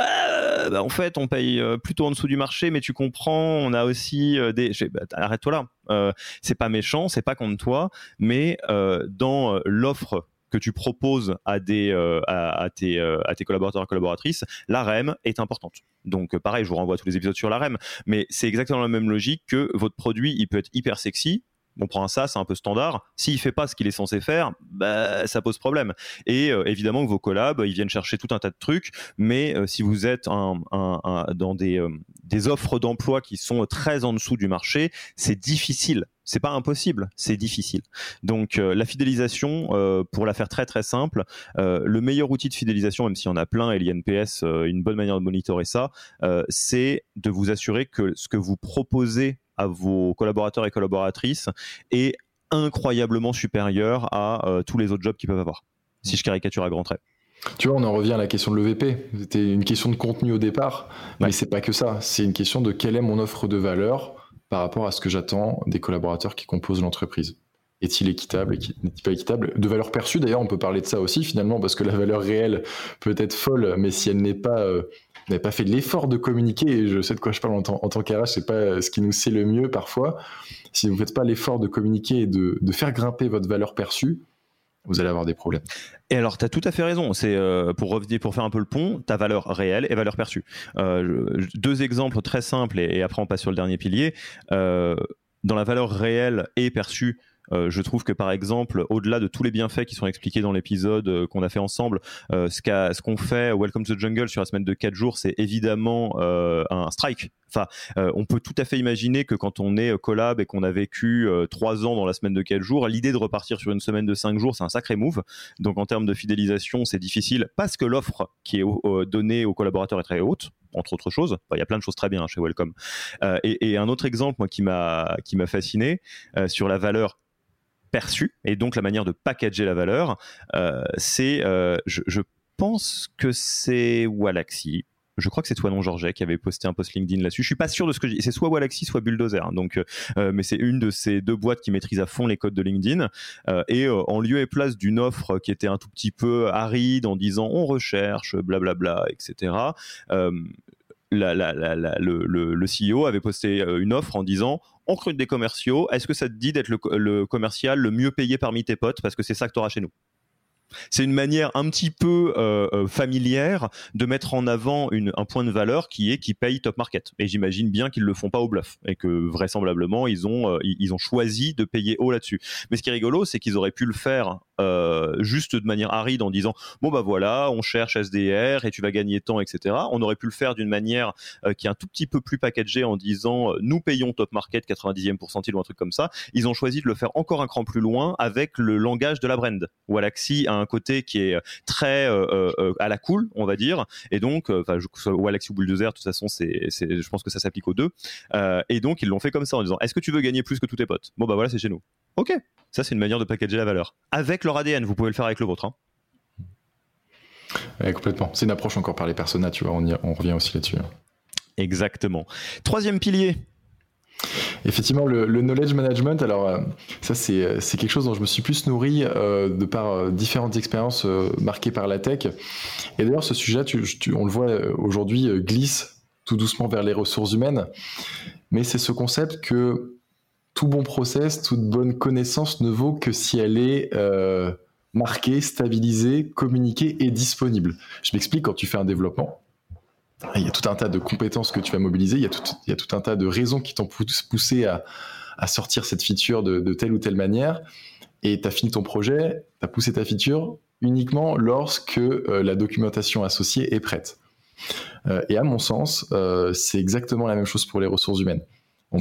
Euh, bah, en fait, on paye euh, plutôt en dessous du marché, mais tu comprends, on a aussi des. Bah, arrête-toi là. c'est pas méchant, c'est pas contre toi, mais dans l'offre que tu proposes à des à, tes à tes collaborateurs et collaboratrices, la REM est importante. Donc pareil, je vous renvoie à tous les épisodes sur la REM, mais c'est exactement la même logique que votre produit, il peut être hyper sexy, on prend ça, c'est un peu standard. S'il fait pas ce qu'il est censé faire, bah, ça pose problème. Et euh, évidemment vos collabs, ils viennent chercher tout un tas de trucs, mais euh, si vous êtes dans euh, des, offres d'emploi qui sont très en dessous du marché, c'est difficile. C'est pas impossible, c'est difficile. Donc la fidélisation, pour la faire très très simple, le meilleur outil de fidélisation, même s'il y en a plein, et l'INPS, une bonne manière de monitorer ça, c'est de vous assurer que ce que vous proposez à vos collaborateurs et collaboratrices est incroyablement supérieur à euh, tous les autres jobs qu'ils peuvent avoir. Si je caricature à grands traits. Tu vois, on en revient à la question de l'EVP. C'était une question de contenu au départ, mais c'est pas que ça. C'est une question de quelle est mon offre de valeur par rapport à ce que j'attends des collaborateurs qui composent l'entreprise. Est-il équitable, n'est-il pas équitable? De valeur perçue, d'ailleurs, on peut parler de ça aussi finalement, parce que la valeur réelle peut être folle, mais si elle n'est pas euh, n'avez pas fait l'effort de communiquer, et je sais de quoi je parle en en tant qu'RH, c'est pas ce qui nous sait le mieux parfois. Si vous ne faites pas l'effort de communiquer et de, faire grimper votre valeur perçue, vous allez avoir des problèmes. Et alors, tu as tout à fait raison. C'est euh, pour revenir, pour faire un peu le pont, ta valeur réelle et valeur perçue. Euh, deux exemples très simples et, après on passe sur le dernier pilier. Euh, dans la valeur réelle et perçue, euh, je trouve que par exemple, au-delà de tous les bienfaits qui sont expliqués dans l'épisode euh, qu'on a fait ensemble, euh, ce qu'on fait Welcome to the Jungle sur la semaine de 4 jours, c'est évidemment un strike. Enfin, on peut tout à fait imaginer que quand on est collab et qu'on a vécu 3 ans dans la semaine de 4 jours, l'idée de repartir sur une semaine de 5 jours, c'est un sacré move. Donc en termes de fidélisation, c'est difficile parce que l'offre qui est donnée aux collaborateurs est très haute entre autres choses. il y a plein de choses très bien chez Welcome. et, un autre exemple, moi, qui m'a fasciné sur la valeur perçu et donc la manière de packager la valeur, euh, c'est, euh, je, pense que c'est Walaxy. Je crois que c'est toi non Georget qui avait posté un post LinkedIn là-dessus. Je suis pas sûr de ce que je dis. C'est soit Walaxy, soit Bulldozer. Hein. donc, euh, mais c'est une de ces deux boîtes qui maîtrise à fond les codes de LinkedIn. et en lieu et place d'une offre qui était un tout petit peu aride en disant on recherche, blablabla, etc. Le, le, CEO avait posté une offre en disant on recrute des commerciaux. Est-ce que ça te dit d'être le, commercial le mieux payé parmi tes potes? Parce que c'est ça que tu auras chez nous c'est une manière un petit peu euh, euh, familière de mettre en avant un point de valeur qui est qui paye top market. Et j'imagine bien qu'ils le font pas au bluff et que vraisemblablement ils ont euh, ils ont choisi de payer haut là-dessus. Mais ce qui est rigolo, c'est qu'ils auraient pu le faire juste de manière aride en disant bon bah voilà, on cherche SDR et tu vas gagner temps, etc. On aurait pu le faire d'une manière qui est un tout petit peu plus packagée en disant nous payons top market 90e pourcentile ou un truc comme ça. Ils ont choisi de le faire encore un cran plus loin avec le langage de la brand. Walaxy a un côté qui est très à la cool, on va dire, et donc, enfin, ou Bulldozer, de toute façon, c'est, je pense que ça s'applique aux deux. et donc, ils l'ont fait comme ça en disant est-ce que tu veux gagner plus que tous tes potes? Bon bah voilà, c'est chez nous. Ok, ça c'est une manière de packager la valeur. Avec leur ADN, vous pouvez le faire avec le vôtre. Hein. complètement. C'est une approche encore par les personas, tu vois, on, on revient aussi là-dessus. Exactement. Troisième pilier. Effectivement, le, knowledge management, alors euh, ça c'est quelque chose dont je me suis plus nourri euh, de par euh, différentes expériences marquées par la tech. Et d'ailleurs, ce sujet, on le voit aujourd'hui, glisse tout doucement vers les ressources humaines. Mais c'est ce concept que tout bon process, toute bonne connaissance ne vaut que si elle est euh, marquée, stabilisée, communiquée et disponible. Je m'explique, quand tu fais un développement, il y a tout un tas de compétences que tu vas mobiliser, il y a tout, un tas de raisons qui t'ont poussé à, sortir cette feature de, telle ou telle manière, et tu as fini ton projet, tu as poussé ta feature uniquement lorsque euh, la documentation associée est prête. Euh, et à mon sens, euh, c'est exactement la même chose pour les ressources humaines. On,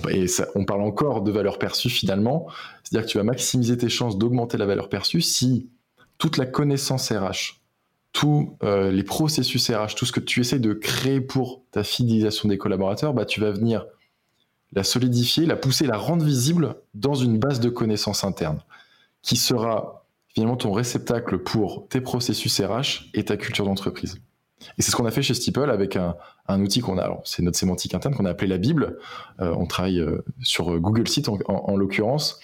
on parle encore de valeur perçue finalement, c'est-à-dire que tu vas maximiser tes chances d'augmenter la valeur perçue si toute la connaissance RH, tous euh, les processus RH, tout ce que tu essaies de créer pour ta fidélisation des collaborateurs, bah, tu vas venir la solidifier, la pousser, la rendre visible dans une base de connaissances internes qui sera finalement ton réceptacle pour tes processus RH et ta culture d'entreprise. Et c'est ce qu'on a fait chez Steeple avec un, outil qu'on a, c'est notre sémantique interne qu'on a appelé la Bible. Euh, on travaille euh, sur Google Site en, l'occurrence.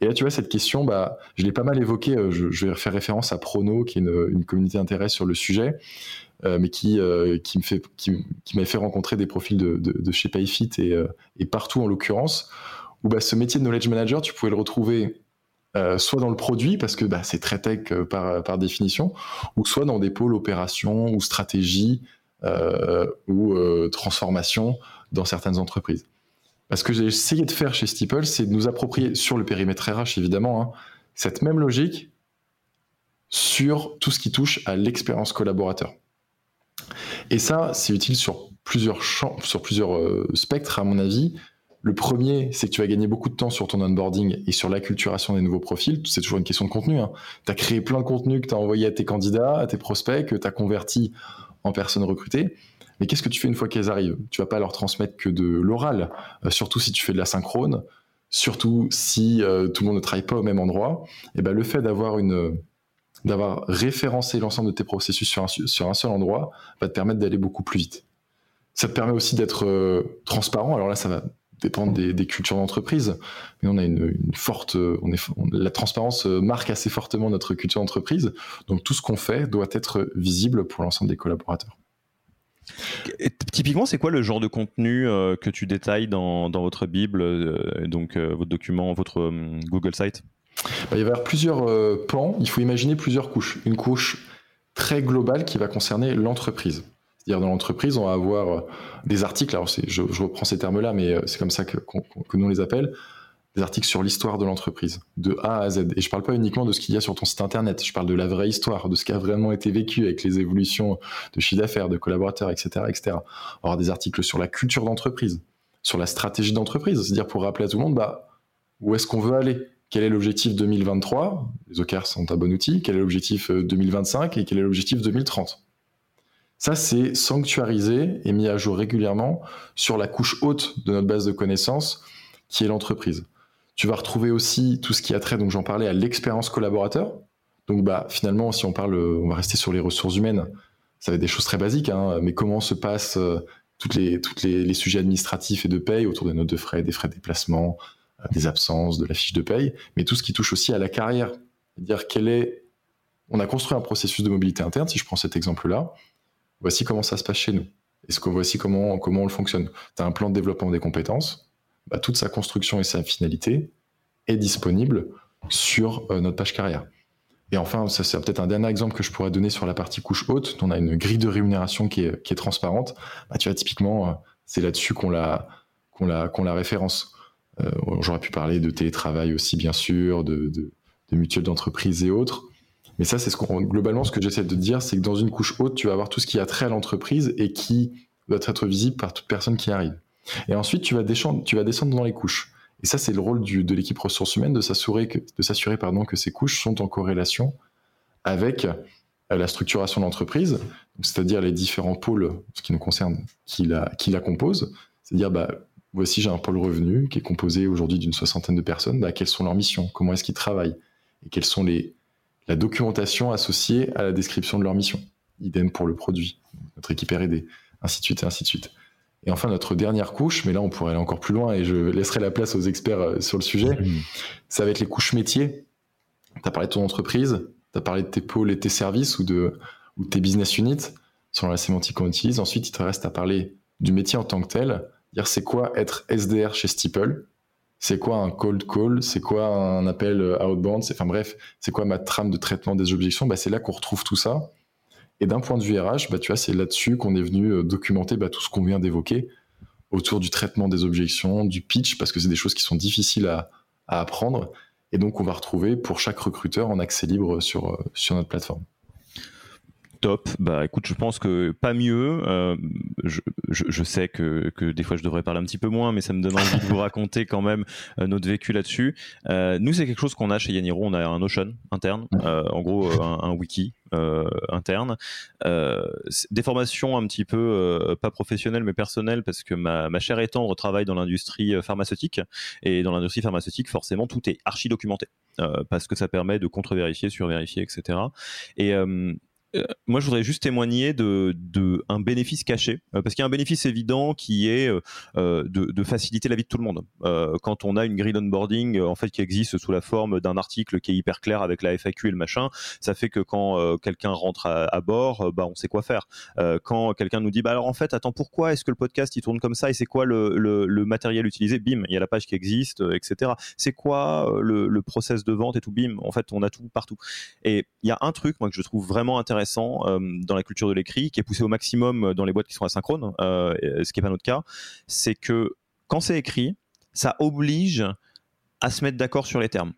Et là, tu vois, cette question, bah, je l'ai pas mal évoquée. Euh, je, vais faire référence à Prono, qui est une, communauté d'intérêt sur le sujet, mais qui, qui me fait, m'a fait rencontrer des profils de, chez PayFit et, partout en l'occurrence, où bah, ce métier de knowledge manager, tu pouvais le retrouver euh, soit dans le produit, parce que bah, c'est très tech euh, par, par, définition, ou soit dans des pôles opération ou stratégie euh, ou transformation dans certaines entreprises. Parce que j'ai essayé de faire chez Steeple, c'est de nous approprier, sur le périmètre RH évidemment, hein, cette même logique sur tout ce qui touche à l'expérience collaborateur. Et ça, c'est utile sur plusieurs champs, sur plusieurs spectres, à mon avis, le premier, c'est que tu vas gagner beaucoup de temps sur ton onboarding et sur l'acculturation des nouveaux profils. C'est toujours une question de contenu. Hein. Tu as créé plein de contenu que tu as envoyé à tes candidats, à tes prospects, que tu as converti en personnes recrutées. Mais qu'est-ce que tu fais une fois qu'elles arrivent? Tu vas pas leur transmettre que de l'oral, euh, surtout si tu fais de la synchrone, surtout si euh, tout le monde ne travaille pas au même endroit. Et ben, le fait d'avoir une d'avoir référencé l'ensemble de tes processus sur un, sur un seul endroit va te permettre d'aller beaucoup plus vite. Ça te permet aussi d'être euh, transparent. Alors là, ça va dépendre des, cultures d'entreprise. Mais on a une, forte, on est, la transparence marque assez fortement notre culture d'entreprise. Donc tout ce qu'on fait doit être visible pour l'ensemble des collaborateurs. typiquement, c'est quoi le genre de contenu euh, que tu détailles dans, votre Bible, euh, donc euh, votre document, votre Google Site? Bah, Il va y avoir plusieurs pans. Il faut imaginer plusieurs couches. Une couche très globale qui va concerner l'entreprise. C'est-à-dire dans l'entreprise, on va avoir euh, des articles, alors je, reprends ces termes-là, mais euh, c'est comme ça que, nous les appelle, des articles sur l'histoire de l'entreprise, de A à Z. Et je ne parle pas uniquement de ce qu'il y a sur ton site internet, je parle de la vraie histoire, de ce qui a vraiment été vécu avec les évolutions de chiffre d'affaires, de collaborateurs, etc., etc. Avoir des articles sur la culture d'entreprise, sur la stratégie d'entreprise, c'est-à-dire pour rappeler à tout le monde, bah, où est-ce qu'on veut aller? Quel est l'objectif 2023 Les OKR sont un bon outil. Quel est l'objectif 2025 euh, et quel est l'objectif 2030 ça, c'est sanctuarisé et mis à jour régulièrement sur la couche haute de notre base de connaissances, qui est l'entreprise. Tu vas retrouver aussi tout ce qui a trait, donc j'en parlais, à l'expérience collaborateur. Donc bah, finalement, si on parle, on va rester sur les ressources humaines, ça va être des choses très basiques, hein, mais comment se passent euh, toutes les, toutes les, sujets administratifs et de paye autour des notes de frais, des frais de déplacement, euh, des absences, de la fiche de paye, mais tout ce qui touche aussi à la carrière. C'est-à-dire quel est... On a construit un processus de mobilité interne, si je prends cet exemple-là, voici comment ça se passe chez nous. Est-ce que voici comment, comment on le fonctionne? Tu as un plan de développement des compétences, bah, toute sa construction et sa finalité est disponible sur euh, notre page carrière. Et enfin, ça c'est peut-être un dernier exemple que je pourrais donner sur la partie couche haute. On a une grille de rémunération qui est, transparente. Bah, tu vois, typiquement, euh, c'est là-dessus qu'on la, la, la référence. Euh, j'aurais pu parler de télétravail aussi, bien sûr, de, de, de mutuelles d'entreprise et autres. Mais ça, c'est ce qu'on, globalement, ce que j'essaie de dire, c'est que dans une couche haute, tu vas avoir tout ce qui a trait à l'entreprise et qui doit être visible par toute personne qui arrive. Et ensuite, tu vas descendre, tu vas descendre dans les couches. Et ça, c'est le rôle de l'équipe ressources humaines de s'assurer que, de s'assurer, pardon, que ces couches sont en corrélation avec euh, la structuration de l'entreprise, c'est-à-dire les différents pôles, ce qui nous concerne, qui la, qui la composent. C'est-à-dire, bah, voici, j'ai un pôle revenu qui est composé aujourd'hui d'une soixantaine de personnes. Bah, quelles sont leurs missions? Comment est-ce qu'ils travaillent? Et quelles sont les, la documentation associée à la description de leur mission Idem pour le produit, notre équipe R&D, ainsi de suite et ainsi de suite. Et enfin, notre dernière couche, mais là on pourrait aller encore plus loin et je laisserai la place aux experts euh, sur le sujet, mmh. ça va être les couches métiers. Tu as parlé de ton entreprise, tu as parlé de tes pôles et tes services ou de ou tes business units, selon la sémantique qu'on utilise. Ensuite, il te reste à parler du métier en tant que tel, dire c'est quoi être SDR chez Steeple, c'est quoi un cold call, c'est quoi un appel outbound, enfin bref, c'est quoi ma trame de traitement des objections, bah, c'est là qu'on retrouve tout ça. Et d'un point de vue RH, bah, tu vois, c'est là-dessus qu'on est venu euh, documenter bah, tout ce qu'on vient d'évoquer autour du traitement des objections, du pitch, parce que c'est des choses qui sont difficiles à, apprendre. Et donc, on va retrouver pour chaque recruteur en accès libre sur, euh, sur notre plateforme. Top. Bah écoute, je pense que pas mieux. Euh, je, sais que, des fois je devrais parler un petit peu moins, mais ça me donne envie de vous raconter quand même notre vécu là-dessus. nous, c'est quelque chose qu'on a chez Yaniro. On a un Notion interne, en gros un, wiki euh, interne. Euh, des formations un petit peu euh, pas professionnelles mais personnelles parce que ma, ma chère étendre travaille dans l'industrie pharmaceutique et dans l'industrie pharmaceutique forcément tout est archi documenté parce que ça permet de contre-vérifier, sur-vérifier, etc. Et euh, moi, je voudrais juste témoigner de, de un bénéfice caché, euh, parce qu'il y a un bénéfice évident qui est euh, de, faciliter la vie de tout le monde. quand on a une grille d'onboarding en fait qui existe sous la forme d'un article qui est hyper clair avec la FAQ et le machin, ça fait que quand quelqu'un rentre à, bord, bah on sait quoi faire. quand quelqu'un nous dit bah alors en fait attends pourquoi est-ce que le podcast il tourne comme ça et c'est quoi le, le, le, matériel utilisé, bim, il y a la page qui existe, etc. C'est quoi le, le process de vente et tout, bim. En fait, on a tout partout. Et il y a un truc moi que je trouve vraiment intéressant euh, dans la culture de l'écrit, qui est poussé au maximum dans les boîtes qui sont asynchrones, euh, ce qui n'est pas notre cas, c'est que quand c'est écrit, ça oblige à se mettre d'accord sur les termes.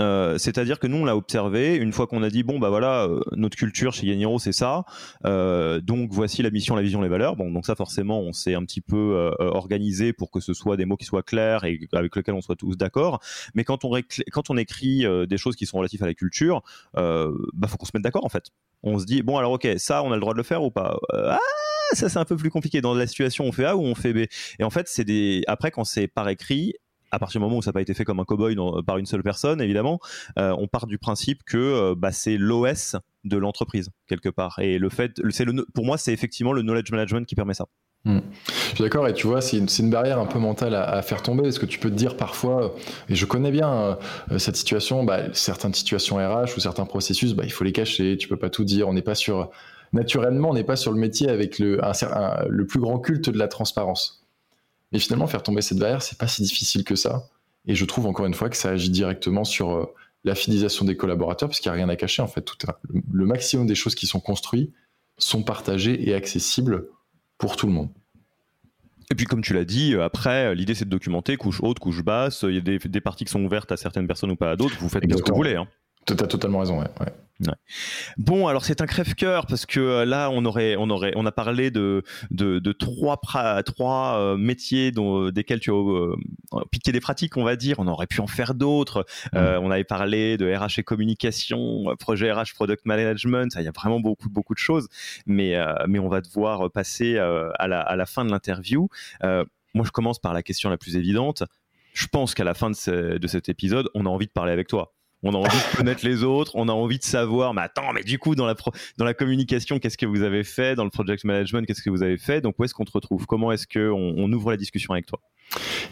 Euh, c'est-à-dire que nous, on l'a observé une fois qu'on a dit bon bah voilà, notre culture chez Yaniro c'est ça, donc voici la mission, la vision, les valeurs. Bon donc ça forcément, on s'est un petit peu organisé pour que ce soit des mots qui soient clairs et avec lesquels on soit tous d'accord. Mais quand on quand on écrit des choses qui sont relatives à la culture, bah faut qu'on se mette d'accord en fait on se dit bon alors ok ça on a le droit de le faire ou pas? Euh, ah ça c'est un peu plus compliqué dans la situation on fait A ou on fait B et en fait c'est des après quand c'est par écrit à partir du moment où ça n'a pas été fait comme un cowboy par une seule personne, évidemment, euh, on part du principe que euh, bah, c'est l'OS de l'entreprise quelque part. Et le fait, c'est le, pour moi, c'est effectivement le knowledge management qui permet ça. Hmm. Je suis d'accord, et tu vois, c'est une, barrière un peu mentale à, faire tomber, parce que tu peux te dire parfois, et je connais bien euh, cette situation, bah, certaines situations RH ou certains processus, bah, il faut les cacher, tu peux pas tout dire, on n'est pas sur, naturellement, on n'est pas sur le métier avec le plus grand culte de la transparence. Mais finalement, faire tomber cette barrière, c'est pas si difficile que ça. Et je trouve encore une fois que ça agit directement sur euh, la fidélisation des collaborateurs, parce qu'il n'y a rien à cacher. En fait, tout, le maximum des choses qui sont construites sont partagées et accessibles pour tout le monde. Et puis comme tu l'as dit, euh, après, l'idée c'est de documenter couche haute, couche basse. Il y a des, parties qui sont ouvertes à certaines personnes ou pas à d'autres. Vous faites ce que vous voulez. Hein. Tu as totalement raison, ouais. Bon, alors c'est un crève-cœur parce que euh, là, on aurait, on aurait, on a parlé de de, trois trois euh, métiers dont euh, desquels tu as piqué des pratiques, on va dire. On aurait pu en faire d'autres. on avait parlé de RH et communication, projet RH product management. Il y a vraiment beaucoup beaucoup de choses, mais mais on va devoir passer à la à la fin de l'interview. moi, je commence par la question la plus évidente. Je pense qu'à la fin de, de cet épisode, on a envie de parler avec toi on a envie de connaître les autres, on a envie de savoir, mais attends, mais du coup, dans la, dans la communication, qu'est-ce que vous avez fait? Dans le project management, qu'est-ce que vous avez fait? Donc, où est-ce qu'on te retrouve? Comment est-ce qu'on on ouvre la discussion avec toi?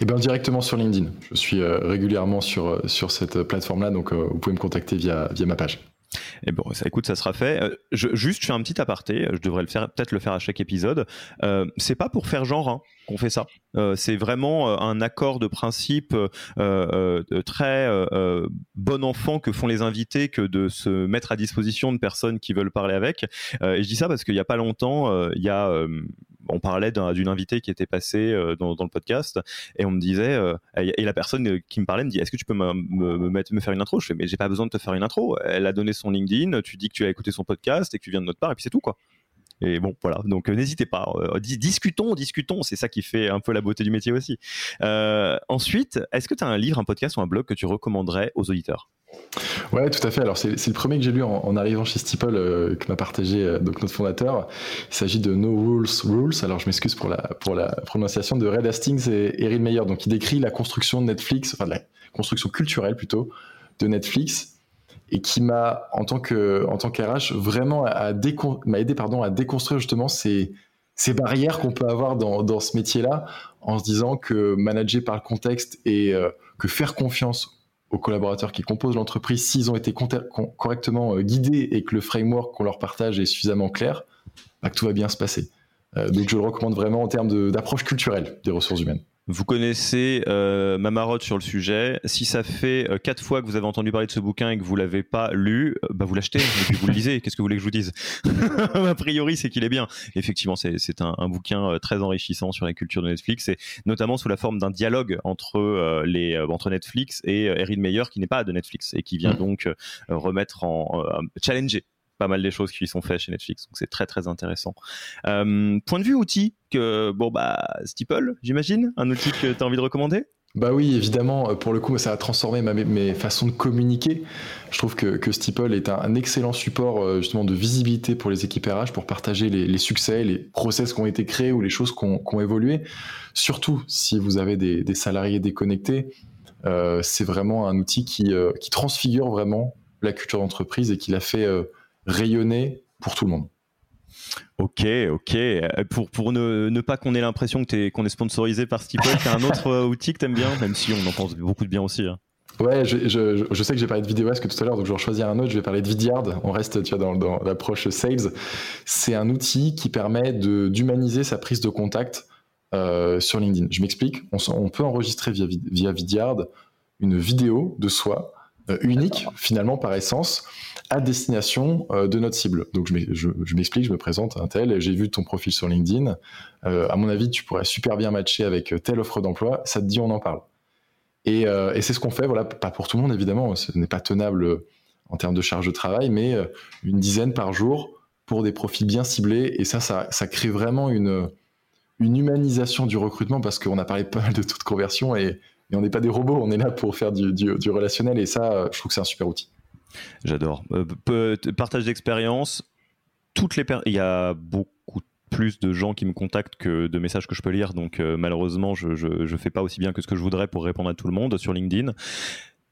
Eh bien, directement sur LinkedIn. Je suis euh, régulièrement sur, euh, cette plateforme-là, donc euh, vous pouvez me contacter via ma page. Et bon, ça, écoute, ça sera fait. je, juste, je fais un petit aparté. Je devrais le faire, peut-être le faire à chaque épisode. Euh, c'est pas pour faire genre hein, qu'on fait ça. Euh, c'est vraiment un accord de principe euh, très bon enfant que font les invités que de se mettre à disposition de personnes qui veulent parler avec. et je dis ça parce qu'il y a pas longtemps, il y a on parlait d'une invitée qui était passée dans, le podcast et on me disait, et la personne qui me parlait me dit, est-ce que tu peux me, me, faire une intro? Je fais, mais j'ai pas besoin de te faire une intro. Elle a donné son LinkedIn, tu dis que tu as écouté son podcast et que tu viens de notre part et puis c'est tout quoi. Et bon, voilà. Donc, n'hésitez pas. discutons, discutons. C'est ça qui fait un peu la beauté du métier aussi. ensuite, est-ce que tu as un livre, un podcast ou un blog que tu recommanderais aux auditeurs? Ouais, tout à fait. Alors, c'est le premier que j'ai lu en, arrivant chez Steeple, euh, que m'a partagé euh, donc notre fondateur. Il s'agit de No Rules Rules. Alors, je m'excuse pour la, pour la prononciation de Red Hastings et Erin Meyer. Donc, il décrit la construction de Netflix, enfin, la construction culturelle plutôt, de Netflix et qui m'a, en tant que en tant qu'RH, vraiment m'a aidé pardon, à déconstruire justement ces, ces barrières qu'on peut avoir dans, dans ce métier-là, en se disant que manager par le contexte et euh, que faire confiance aux collaborateurs qui composent l'entreprise, s'ils ont été correctement euh, guidés et que le framework qu'on leur partage est suffisamment clair, bah, que tout va bien se passer. Euh, donc je le recommande vraiment en termes d'approche culturelle des ressources humaines. Vous connaissez euh, ma marotte sur le sujet. Si ça fait euh, quatre fois que vous avez entendu parler de ce bouquin et que vous l'avez pas lu, euh, bah vous l'achetez et puis vous le lisez. Qu'est-ce que vous voulez que je vous dise? [LAUGHS] A priori, c'est qu'il est bien. Effectivement, c'est un, un, bouquin très enrichissant sur la culture de Netflix et notamment sous la forme d'un dialogue entre les entre Netflix et Erin Meyer qui n'est pas de Netflix et qui vient mmh. donc remettre en challenger pas mal des choses qui sont faites chez Netflix. Donc c'est très très intéressant. Euh, point de vue outil, que bon bah Steeple, j'imagine, un outil que tu as envie de recommander? Bah oui, évidemment, pour le coup, ça a transformé ma, mes façons de communiquer. Je trouve que, que Steeple est un, excellent support euh, justement de visibilité pour les équipes RH pour partager les, succès, les process qui ont été créés ou les choses qui ont, évolué. Surtout si vous avez des, salariés déconnectés, euh, c'est vraiment un outil qui, qui transfigure vraiment la culture d'entreprise et qui la fait rayonner pour tout le monde. Ok, ok. Euh, pour, pour ne, ne pas qu'on ait l'impression qu'on est sponsorisé par Steeple, c'est un autre euh, outil que t'aimes bien, même si on en pense beaucoup de bien aussi. Hein. Ouais, je, je, je, sais que j'ai parlé de VideoAsk tout à l'heure, donc je vais choisir un autre. Je vais parler de Vidyard. On reste, tu vois, dans, dans l'approche sales. C'est un outil qui permet d'humaniser sa prise de contact euh, sur LinkedIn. Je m'explique. On, on, peut enregistrer via, via Vidyard une vidéo de soi unique finalement par essence à destination euh, de notre cible. Donc je m'explique, je, me présente un tel, j'ai vu ton profil sur LinkedIn, euh, à mon avis tu pourrais super bien matcher avec telle offre d'emploi, ça te dit on en parle. Et, c'est ce qu'on fait, voilà, pas pour tout le monde évidemment, ce n'est pas tenable en termes de charge de travail, mais une dizaine par jour pour des profils bien ciblés, et ça, ça, crée vraiment une, une humanisation du recrutement parce qu'on a parlé pas mal de taux de conversion et mais on n'est pas des robots, on est là pour faire du, relationnel et ça, je trouve que c'est un super outil. J'adore. Euh, partage d'expérience. Toutes les il y a beaucoup plus de gens qui me contactent que de messages que je peux lire, donc euh, malheureusement, je, ne fais pas aussi bien que ce que je voudrais pour répondre à tout le monde sur LinkedIn.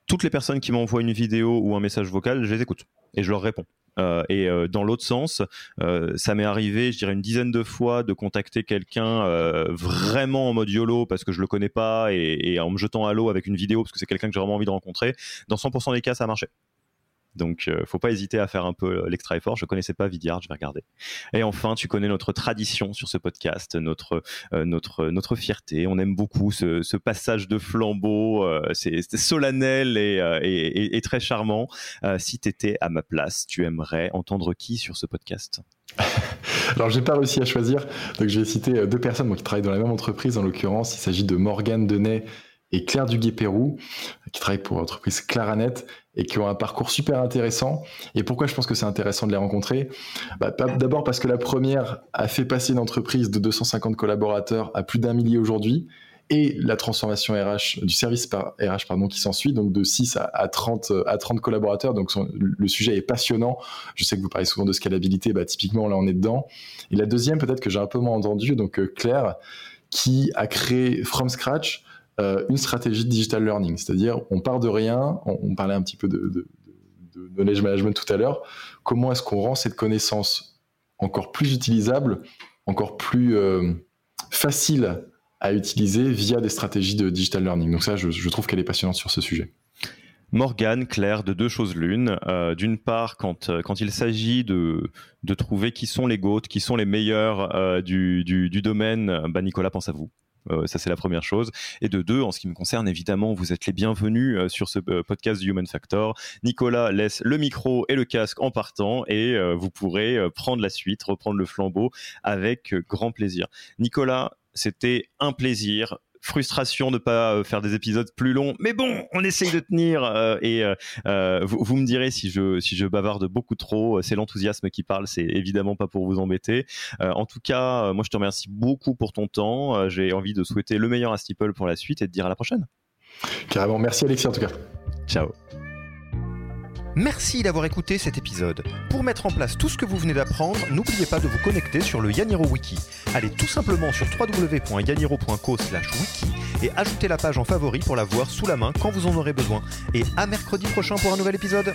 Toutes les personnes qui m'envoient une vidéo ou un message vocal, je les écoute et je leur réponds. Euh, et euh, dans l'autre sens, euh, ça m'est arrivé, je dirais une dizaine de fois, de contacter quelqu'un vraiment en mode YOLO parce que je le connais pas et, et en me jetant à l'eau avec une vidéo parce que c'est quelqu'un que j'ai vraiment envie de rencontrer. Dans 100% des cas, ça a marché. Donc, euh, faut pas hésiter à faire un peu euh, l'extra effort. Je connaissais pas Vidyard, je vais regarder. Et enfin, tu connais notre tradition sur ce podcast, notre euh, notre notre fierté. On aime beaucoup ce, passage de flambeau. c'est solennel et, très charmant. si tu étais à ma place, tu aimerais entendre qui sur ce podcast? [LAUGHS] Alors, j'ai pas réussi à choisir, donc je vais citer deux personnes qui travaillent dans la même entreprise. En l'occurrence, il s'agit de Morgane Denet et Claire Duguay-Pérou, qui travaillent pour l'entreprise Claranet et qui ont un parcours super intéressant. Et pourquoi je pense que c'est intéressant de les rencontrer? Bah, D'abord parce que la première a fait passer une entreprise de 250 collaborateurs à plus d'un millier aujourd'hui et la transformation RH du service par RH pardon qui s'ensuit donc de 6 à, 30 à 30 collaborateurs. Donc le sujet est passionnant. Je sais que vous parlez souvent de scalabilité. Bah typiquement là on est dedans. Et la deuxième peut-être que j'ai un peu moins entendu donc euh, Claire qui a créé from scratch euh, une stratégie de digital learning, c'est-à-dire on part de rien, on, parlait un petit peu de, knowledge management tout à l'heure, comment est-ce qu'on rend cette connaissance encore plus utilisable, encore plus euh, facile à utiliser via des stratégies de digital learning? Donc ça, je, trouve qu'elle est passionnante sur ce sujet. Morgane, Claire, de deux choses l'une. Euh, d'une part, quand, il s'agit de, trouver qui sont les GOAT, qui sont les meilleurs du, domaine, bah Nicolas pense à vous. Ça c'est la première chose. Et de deux, en ce qui me concerne, évidemment, vous êtes les bienvenus sur ce podcast du Human Factor. Nicolas laisse le micro et le casque en partant et vous pourrez prendre la suite, reprendre le flambeau avec grand plaisir. Nicolas, c'était un plaisir frustration de pas euh, faire des épisodes plus longs, mais bon, on essaye de tenir euh, et euh, vous, me direz si je si je bavarde beaucoup trop, c'est l'enthousiasme qui parle, c'est évidemment pas pour vous embêter. en tout cas, moi je te remercie beaucoup pour ton temps. J'ai envie de souhaiter le meilleur à Steeple pour la suite et de dire à la prochaine. Carrément, merci Alexis en tout cas. Ciao. Merci d'avoir écouté cet épisode. Pour mettre en place tout ce que vous venez d'apprendre, n'oubliez pas de vous connecter sur le Yaniro Wiki. Allez tout simplement sur www.yaniro.co/wiki et ajoutez la page en favori pour la voir sous la main quand vous en aurez besoin. Et à mercredi prochain pour un nouvel épisode.